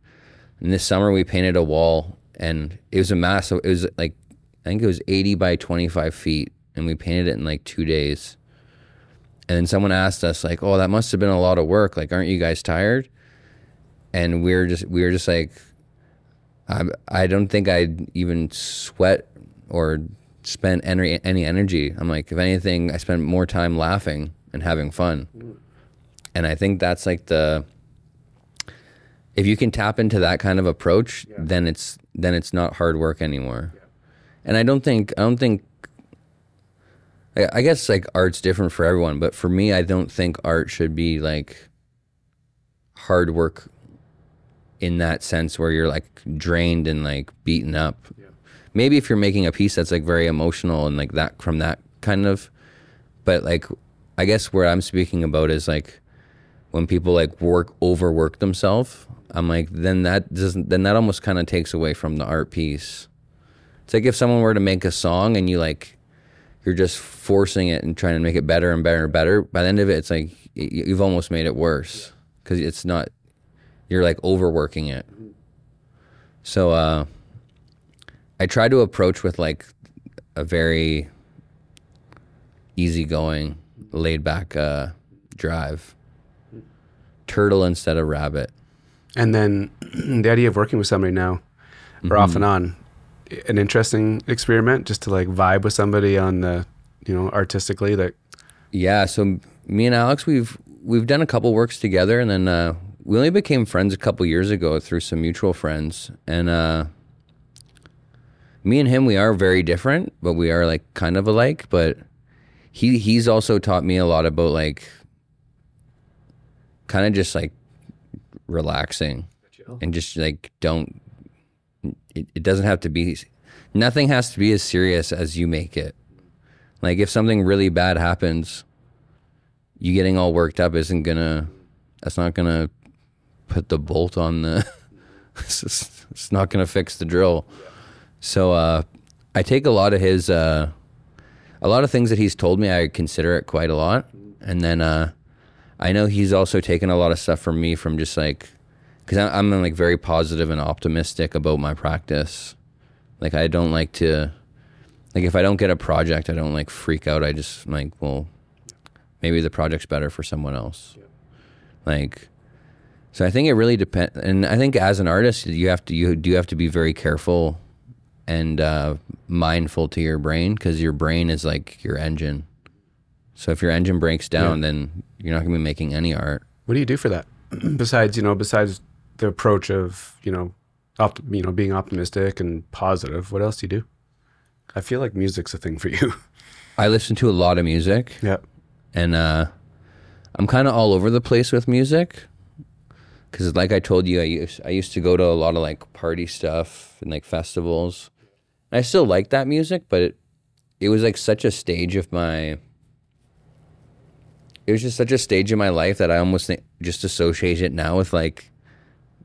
And this summer we painted a wall and it was a massive it was like I think it was 80 by 25 feet and we painted it in like two days. And then someone asked us like oh that must have been a lot of work. Like aren't you guys tired? And we're just we were just like I I don't think I'd even sweat or spend any any energy. I'm like if anything, I spend more time laughing and having fun, and I think that's like the if you can tap into that kind of approach, yeah. then it's then it's not hard work anymore. Yeah. And I don't think I don't think I guess like art's different for everyone, but for me, I don't think art should be like hard work in that sense where you're like drained and like beaten up. Yeah. Maybe if you're making a piece that's like very emotional and like that from that kind of, but like I guess where I'm speaking about is like when people like work overwork themselves. I'm like then that doesn't then that almost kind of takes away from the art piece. It's like if someone were to make a song and you like you're just forcing it and trying to make it better and better and better. By the end of it, it's like you've almost made it worse because it's not you're like overworking it. So uh, I try to approach with like a very easygoing, laid back uh, drive. Turtle instead of rabbit. And then [CLEARS THROAT] the idea of working with somebody now, or mm-hmm. off and on, an interesting experiment just to like vibe with somebody on the, you know, artistically that. Yeah. So me and Alex, we've we've done a couple works together, and then uh, we only became friends a couple years ago through some mutual friends, and uh, me and him we are very different, but we are like kind of alike. But he he's also taught me a lot about like kind of just like relaxing and just like don't it, it doesn't have to be nothing has to be as serious as you make it like if something really bad happens you getting all worked up isn't gonna that's not gonna put the bolt on the. [LAUGHS] it's, not going to fix the drill. So uh, I take a lot of his, uh, a lot of things that he's told me. I consider it quite a lot, and then uh, I know he's also taken a lot of stuff from me from just like, because I'm, I'm like very positive and optimistic about my practice. Like I don't like to, like if I don't get a project, I don't like freak out. I just like, well, maybe the project's better for someone else. Like so I think it really depends, and I think as an artist, you have to you do have to be very careful and uh, mindful to your brain because your brain is like your engine. So if your engine breaks down, yeah. then you're not going to be making any art. What do you do for that? [CLEARS THROAT] besides, you know, besides the approach of you know, opt- you know, being optimistic and positive. What else do you do? I feel like music's a thing for you. [LAUGHS] I listen to a lot of music. Yeah, and uh, I'm kind of all over the place with music because like I told you, I used I used to go to a lot of like party stuff and like festivals. And I still like that music, but it it was like such a stage of my. It was just such a stage in my life that I almost think, just associate it now with like,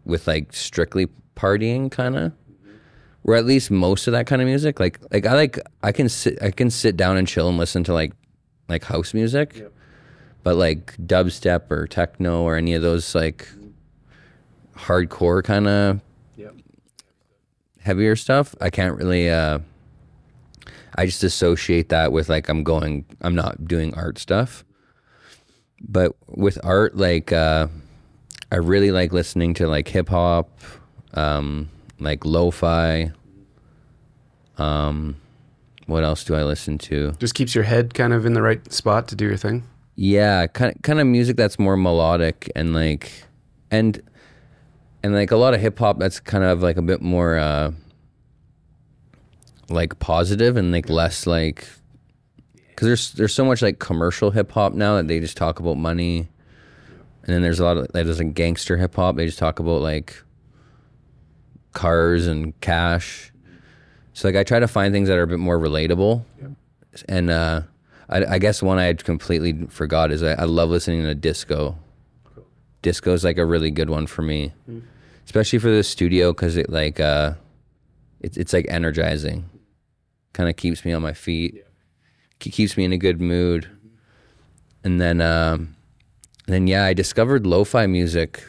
with like strictly partying kind of, or at least most of that kind of music. Like like I like I can sit I can sit down and chill and listen to like like house music. Yep. But like dubstep or techno or any of those like hardcore kind of. heavier stuff, I can't really. Uh, I just associate that with like I'm going. I'm not doing art stuff. But with art, like uh, I really like listening to like hip hop, um, like lo-fi. Um, what else do I listen to? Just keeps your head kind of in the right spot to do your thing. Yeah, kind of, kind of music that's more melodic and like, and and like a lot of hip hop that's kind of like a bit more uh, like positive and like less like because there's there's so much like commercial hip hop now that they just talk about money, and then there's a lot of that is like gangster hip hop. They just talk about like cars and cash. So like I try to find things that are a bit more relatable, and uh, I, I guess one I completely forgot is I, I love listening to disco. Disco is like a really good one for me, especially for the studio because it like uh, it's it's like energizing, kind of keeps me on my feet, Ke- keeps me in a good mood, and then um, and then yeah, I discovered lo-fi music.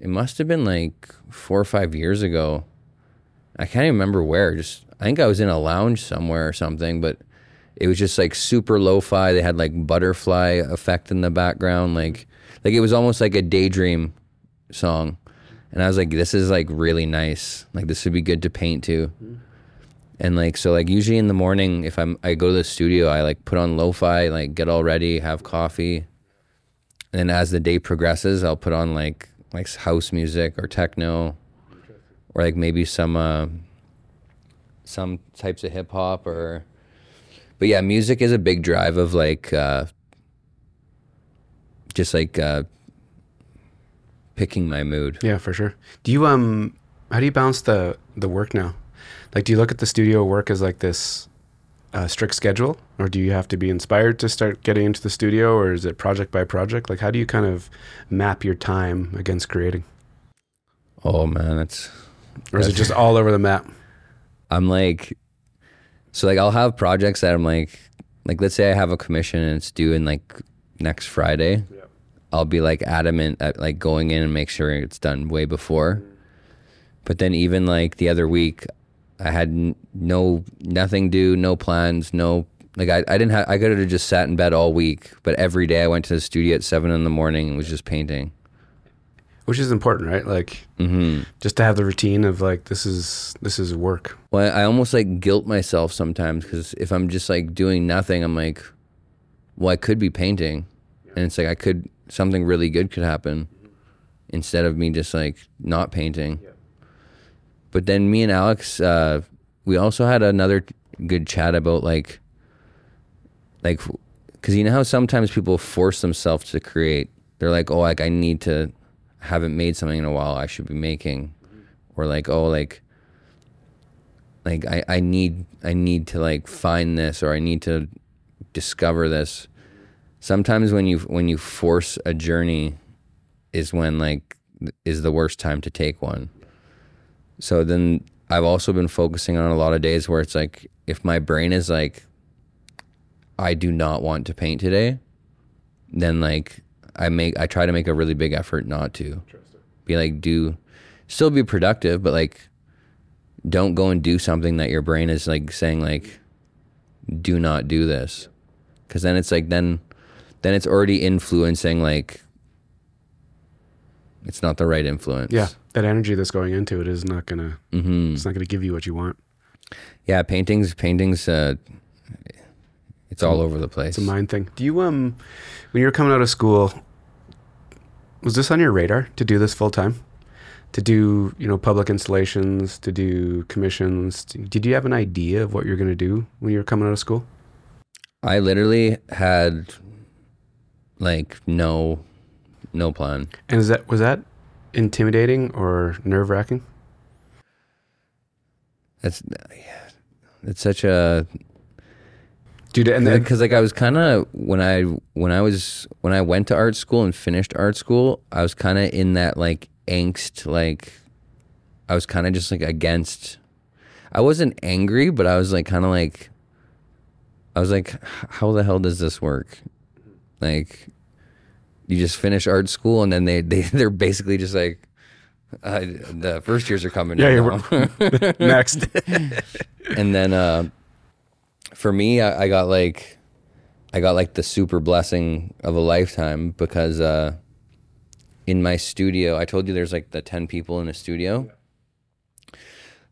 It must have been like four or five years ago. I can't even remember where. Just I think I was in a lounge somewhere or something, but it was just like super lo-fi. They had like butterfly effect in the background, like like it was almost like a daydream song. And I was like, this is like really nice. Like this would be good to paint to. And like so like usually in the morning if I'm I go to the studio, I like put on lo-fi, like get all ready, have coffee. And then as the day progresses, I'll put on like like house music or techno or like maybe some uh, some types of hip hop or but yeah, music is a big drive of like uh, just like uh, picking my mood. Yeah, for sure. Do you um how do you balance the the work now? Like do you look at the studio work as like this uh, strict schedule or do you have to be inspired to start getting into the studio or is it project by project? Like how do you kind of map your time against creating? Oh man, that's Or is it just all over the map? [LAUGHS] I'm like so like I'll have projects that I'm like like let's say I have a commission and it's due in like next Friday. Yeah. I'll be like adamant at like going in and make sure it's done way before. Mm-hmm. But then even like the other week, I had n- no nothing due, no plans, no like I, I didn't have I could have just sat in bed all week. But every day I went to the studio at seven in the morning and was just painting. Which is important, right? Like hmm just to have the routine of like this is this is work. Well, I almost like guilt myself sometimes because if I'm just like doing nothing, I'm like, well, I could be painting, and it's like I could something really good could happen instead of me just like not painting. But then me and Alex, uh, we also had another good chat about like, like, because you know how sometimes people force themselves to create. They're like, oh, like I need to, haven't made something in a while. I should be making, or like, oh, like like I, I need I need to like find this or I need to discover this. Sometimes when you when you force a journey is when like is the worst time to take one. So then I've also been focusing on a lot of days where it's like if my brain is like I do not want to paint today, then like I make I try to make a really big effort not to. Be like do still be productive, but like don't go and do something that your brain is like saying like do not do this because then it's like then then it's already influencing like it's not the right influence Yeah, that energy that's going into it is not gonna. hmm It's not gonna give you what you want. yeah paintings paintings uh it's all over the place It's a mind thing. Do you um, when you were coming out of school, was this on your radar to do this full time? To do you know public installations, to do commissions. Did you have an idea of what you're going to do when you were coming out of school? i literally had like no no plan And is that was that intimidating or nerve wracking? that's it's such a Dude, and then because like I was kind of when I when I was when I went to art school and finished art school, I was kind of in that like angst, like I was kind of just like against. I wasn't angry, but I was like kind of like, I was like, how the hell does this work? Like, you just finish art school and then they they [LAUGHS] they're basically just like, Uh, the first years are coming. Yeah, you're [LAUGHS] next. [LAUGHS] and then uh, for me, I, I got like, I got like the super blessing of a lifetime because uh, in my studio, I told you there's like the ten people in a studio.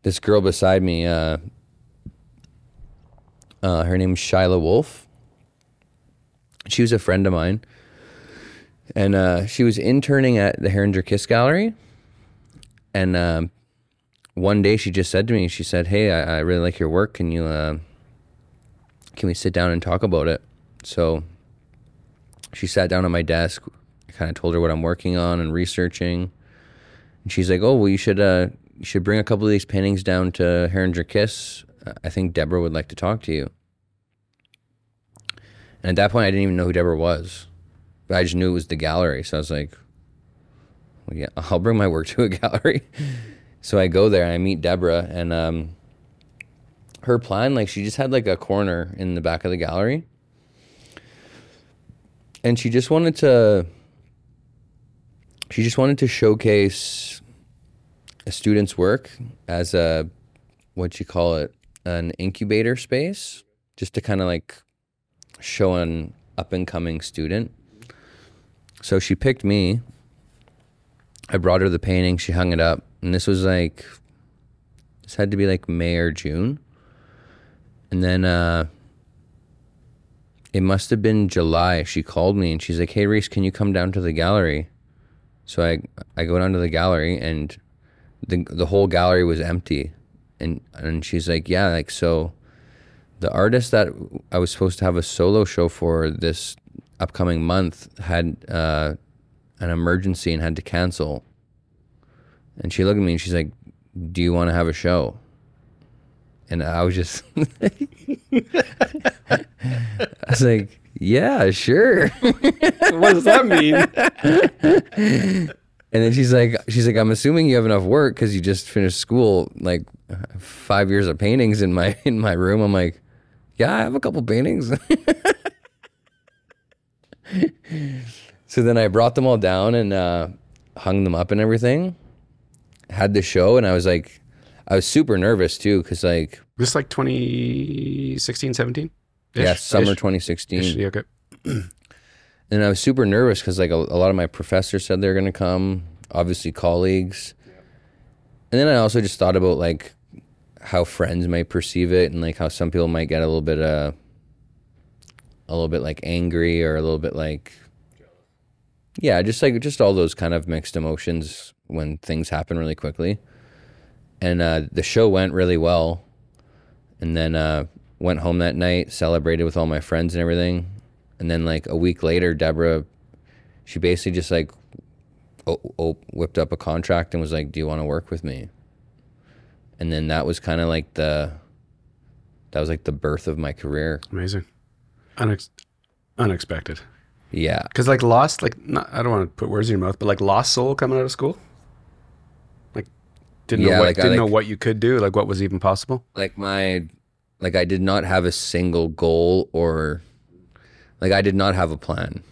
This girl beside me, uh, uh, her name's Shyla Wolf. She was a friend of mine, and uh, she was interning at the Herringer Kiss Gallery. And um, one day she just said to me, she said, "Hey, I, I really like your work. Can you, uh, can we sit down and talk about it?" So she sat down at my desk. I kind of told her what I'm working on and researching, and she's like, "Oh, well, you should, uh, you should bring a couple of these paintings down to Herringer Kiss. I think Deborah would like to talk to you." And at that point, I didn't even know who Deborah was, but I just knew it was the gallery. So I was like, well, "Yeah, [LAUGHS] I'll bring my work to a [LAUGHS] gallery." So I go there and I meet Deborah, and um, her plan, like she just had like a corner in the back of the gallery, and she just wanted to, she just wanted to showcase a student's work as a, what you call it, an incubator space, just to kind of like show an up and coming student. So she picked me. I brought her the painting. She hung it up and this was like this had to be like May or June. And then uh it must have been July. She called me and she's like, "Hey Rhys, can you come down to the gallery?" So I I go down to the gallery and the the whole gallery was empty. And and she's like, "Yeah, like so the artist that I was supposed to have a solo show for this upcoming month had uh, an emergency and had to cancel. And she looked at me and she's like, Do you want to have a show? And I was just, [LAUGHS] I was like, Yeah, sure. [LAUGHS] what does that mean? And then she's like, she's like, I'm assuming you have enough work because you just finished school, like five years of paintings in my in my room. I'm like, yeah, I have a couple paintings. [LAUGHS] so then I brought them all down and uh, hung them up and everything. Had the show, and I was like, I was super nervous too because like, This like 2016, 17? yeah, summer ish, 2016. ish, yeah, okay. [CLEARS THROAT] and I was super nervous because like a, a lot of my professors said they were gonna come, obviously colleagues, and then I also just thought about like how friends might perceive it and like how some people might get a little bit uh a little bit like angry or a little bit like yeah, just like just all those kind of mixed emotions when things happen really quickly. And uh, the show went really well, and then uh, went home that night, celebrated with all my friends and everything. And then like a week later, Deborah, she basically just like o- o- whipped up a contract and was like, "Do you want to work with me?" And then that was kind of like the that was like the birth of my career. Amazing. Unex- unexpected. Yeah, Because like lost, like not, I don't want to put words in your mouth, but like lost soul coming out of school. Like didn't Yeah, know what like didn't know like- what you could do, like what was even possible. like my like I did not have a single goal or like I did not have a plan.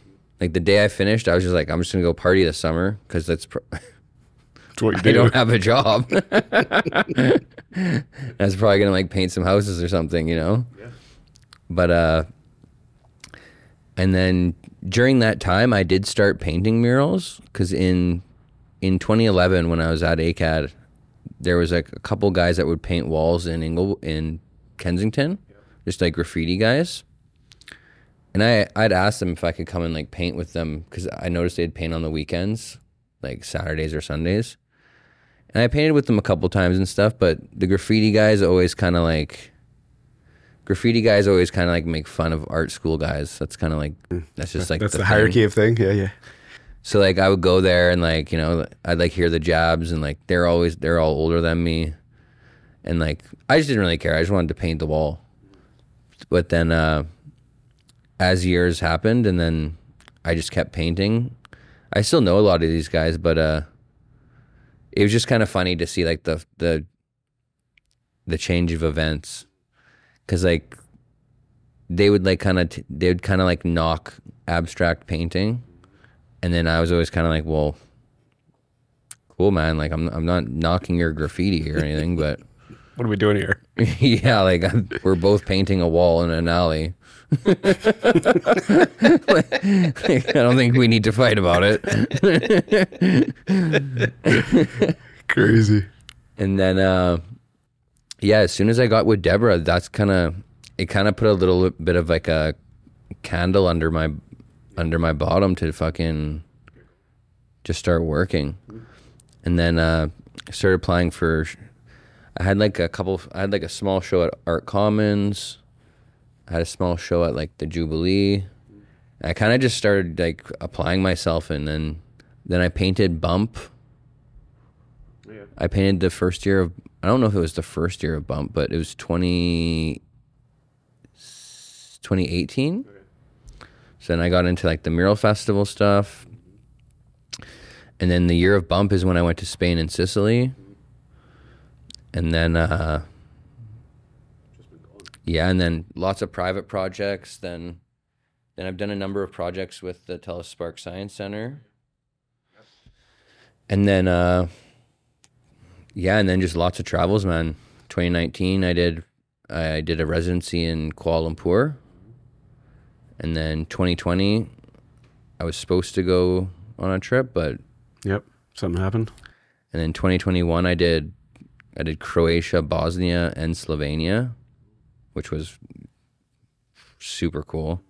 Like the day I finished, I was just like, I'm just gonna go party this summer because that's pr- [LAUGHS] It's what you I do. don't have a job. [LAUGHS] I was probably gonna like paint some houses or something, you know. Yeah. But uh, and then during that time, I did start painting murals because in in 2011 when I was at ACAD, there was like a couple guys that would paint walls in Ingle in Kensington, just like graffiti guys. And I I'd ask them if I could come and like paint with them because I noticed they'd paint on the weekends, like Saturdays or Sundays. And I painted with them a couple times and stuff, but the graffiti guys always kind of like graffiti guys always kind of like make fun of art school guys. That's kind of like mm. that's just like That's the, thing. hierarchy of thing. Yeah, yeah. So like I would go there and like you know I'd like hear the jabs and like they're always they're all older than me, and like I just didn't really care. I just wanted to paint the wall. But then uh, as years happened and then I just kept painting. I still know a lot of these guys, but uh, it was just kind of funny to see like the the the change of events because like they would like kind of t- they would kind of like knock abstract painting and then I was always kind of like, well, cool, man. Like I'm I'm not knocking your graffiti or anything, [LAUGHS] but What are we doing here? [LAUGHS] yeah, like I'm, we're both painting a wall in an alley. Like, [LAUGHS] I don't think we need to fight about it. Crazy. And then, uh, yeah, as soon as I got with Deborah, that's kind of it. Kind of put a little bit of like a candle under my under my bottom to fucking just start working. And then uh, started applying for. I had like a couple. I had like a small show at Art Commons. I had a small show at like the Jubilee. I kind of just started like applying myself, and then then I painted Bump. I painted the first year of. I don't know if it was the first year of Bump, but it was 20, 2018. So then I got into like the mural festival stuff. And then the year of Bump is when I went to Spain and Sicily. And then, uh, yeah, and then lots of private projects. Then, then I've done a number of projects with the TELUS Spark Science Center. And then, uh, yeah, and then just lots of travels, man. 2019, I did, I did a residency in Kuala Lumpur. And then 2020, I was supposed to go on a trip, but Yep. Something happened. and then 2021 I did I did Croatia, Bosnia, and Slovenia, which was super cool.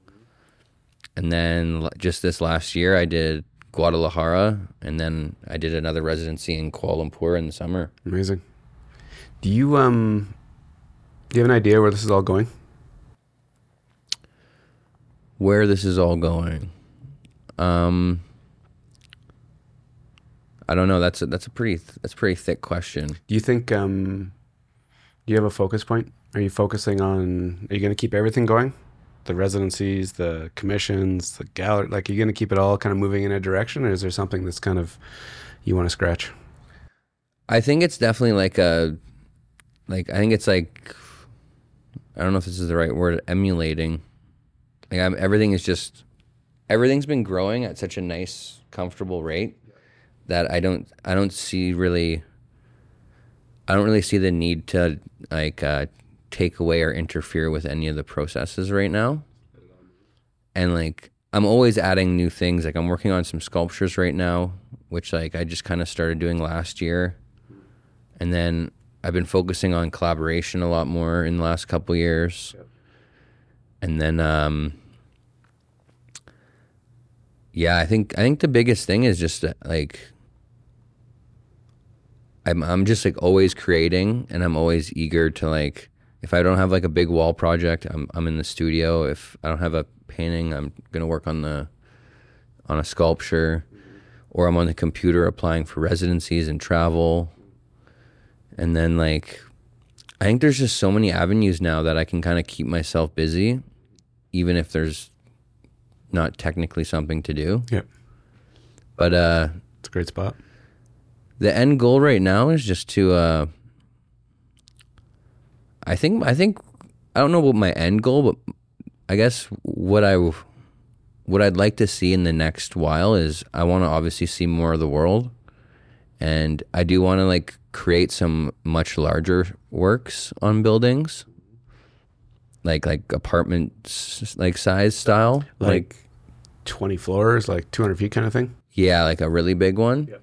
And then just this last year I did Guadalajara and then I did another residency in Kuala Lumpur in the summer. Amazing. Do you um do you have an idea where this is all going? Where this is all going. Um I don't know. That's a, that's a pretty that's a pretty thick question. Do you think um do you have a focus point? Are you focusing on are you gonna keep everything going? The residencies, the commissions, the gallery like are you gonna keep it all kind of moving in a direction or is there something that's kind of you want to scratch? I think it's definitely like a, like I think it's like, I don't know if this is the right word, emulating. Like I'm, everything is just, everything's been growing at such a nice, comfortable rate that I don't, I don't see really, I don't really see the need to like uh, take away or interfere with any of the processes right now. And like I'm always adding new things. Like I'm working on some sculptures right now, which like I just kind of started doing last year and then I've been focusing on collaboration a lot more in the last couple years. And then um yeah, I think I think the biggest thing is just like I'm I'm just like always creating and I'm always eager to like if I don't have like a big wall project, I'm I'm in the studio. If I don't have a painting, I'm to work on the on a sculpture or I'm on the computer applying for residencies and travel and then like I think there's just so many avenues now that I can kind of keep myself busy even if there's not technically something to do. Yep. But uh It's a great spot. the end goal right now is just to uh I think I think I don't know what my end goal but I guess what I what I'd like to see in the next while is I want to obviously see more of the world and I do want to like create some much larger works on buildings like like apartments like size style Like, 20 floors, like 200 feet kind of thing. Yeah, like a really big one. Yep.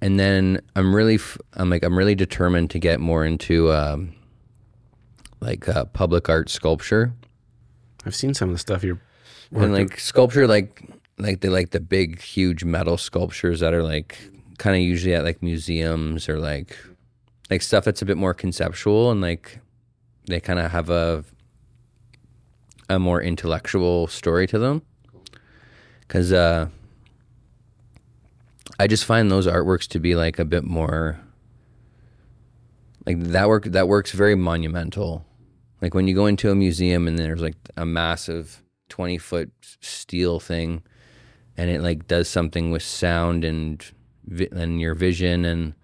And then I'm really, f- I'm like, I'm really determined to get more into um, like uh, public art sculpture I've seen some of the stuff you're and like sculpture, like like they like the big, huge metal sculptures that are like kind of usually at like museums or like like stuff that's a bit more conceptual and like they kind of have a a more intellectual story to them. Because uh i just find those artworks to be like a bit more like that work that works very monumental. Like when you go into a museum and there's like a massive 20 foot steel thing and it like does something with sound and vi- and your vision and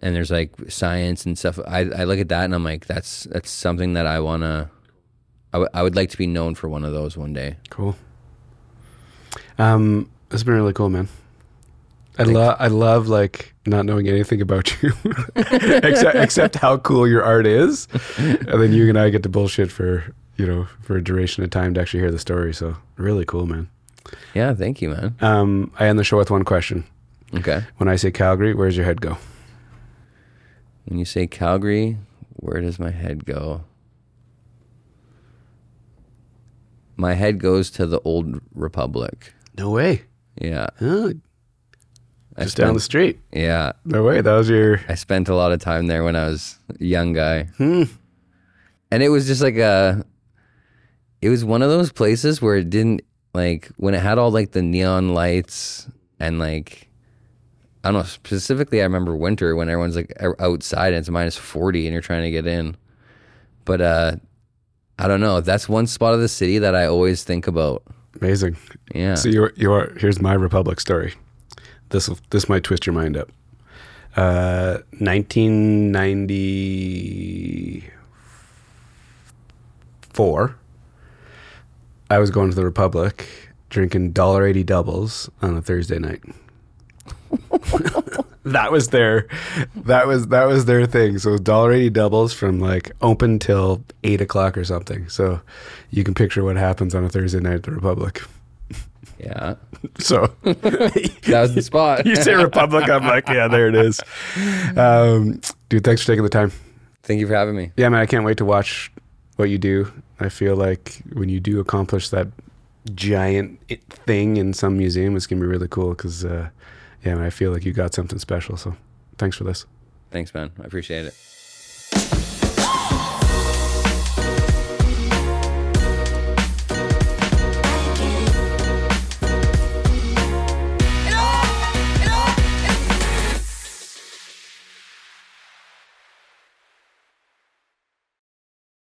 and there's like science and stuff I, I look at that and i'm like that's that's something that i want to I, w- I would like to be known for one of those one day Cool. Um, has been really cool, man. I love I love like not knowing anything about [LAUGHS] you except except how cool your art is, and then you and I get to bullshit for you know for a duration of time to actually hear the story. So really cool, man. Yeah, thank you, man. Um, I end the show with one question. Okay. When I say Calgary, where's your head go? When you say Calgary, where does my head go? My head goes to the old republic. No way. Yeah. Huh, I just down the spent- street. Yeah. No way. That was your. I spent a lot of time there when I was a young guy. Hmm. And it was just like a it was one of those places where it didn't like when it had all like the neon lights and like I don't know specifically I remember winter when everyone's like outside and it's minus 40 and you're trying to get in. But uh I don't know. That's one spot of the city that I always think about. Amazing. Yeah. So you're you're here's my Republic story. This this might twist your mind up. Uh, 1994. I was going to the Republic, drinking dollar eighty doubles on a Thursday night. [LAUGHS] that was their that was that was their thing. So dollar eighty doubles from like open till eight o'clock or something. So you can picture what happens on a Thursday night at the Republic. yeah. [LAUGHS] So That was the spot. [LAUGHS] you say Republic, I'm like, yeah, there it is. Um, dude, thanks for taking the time. Thank you for having me. Yeah, man, I can't wait to watch what you do. I feel like when you do accomplish that giant thing in some museum, it's gonna be really cool. Because uh, yeah, man, I feel like you got something special. So thanks for this. Thanks, man. I appreciate it.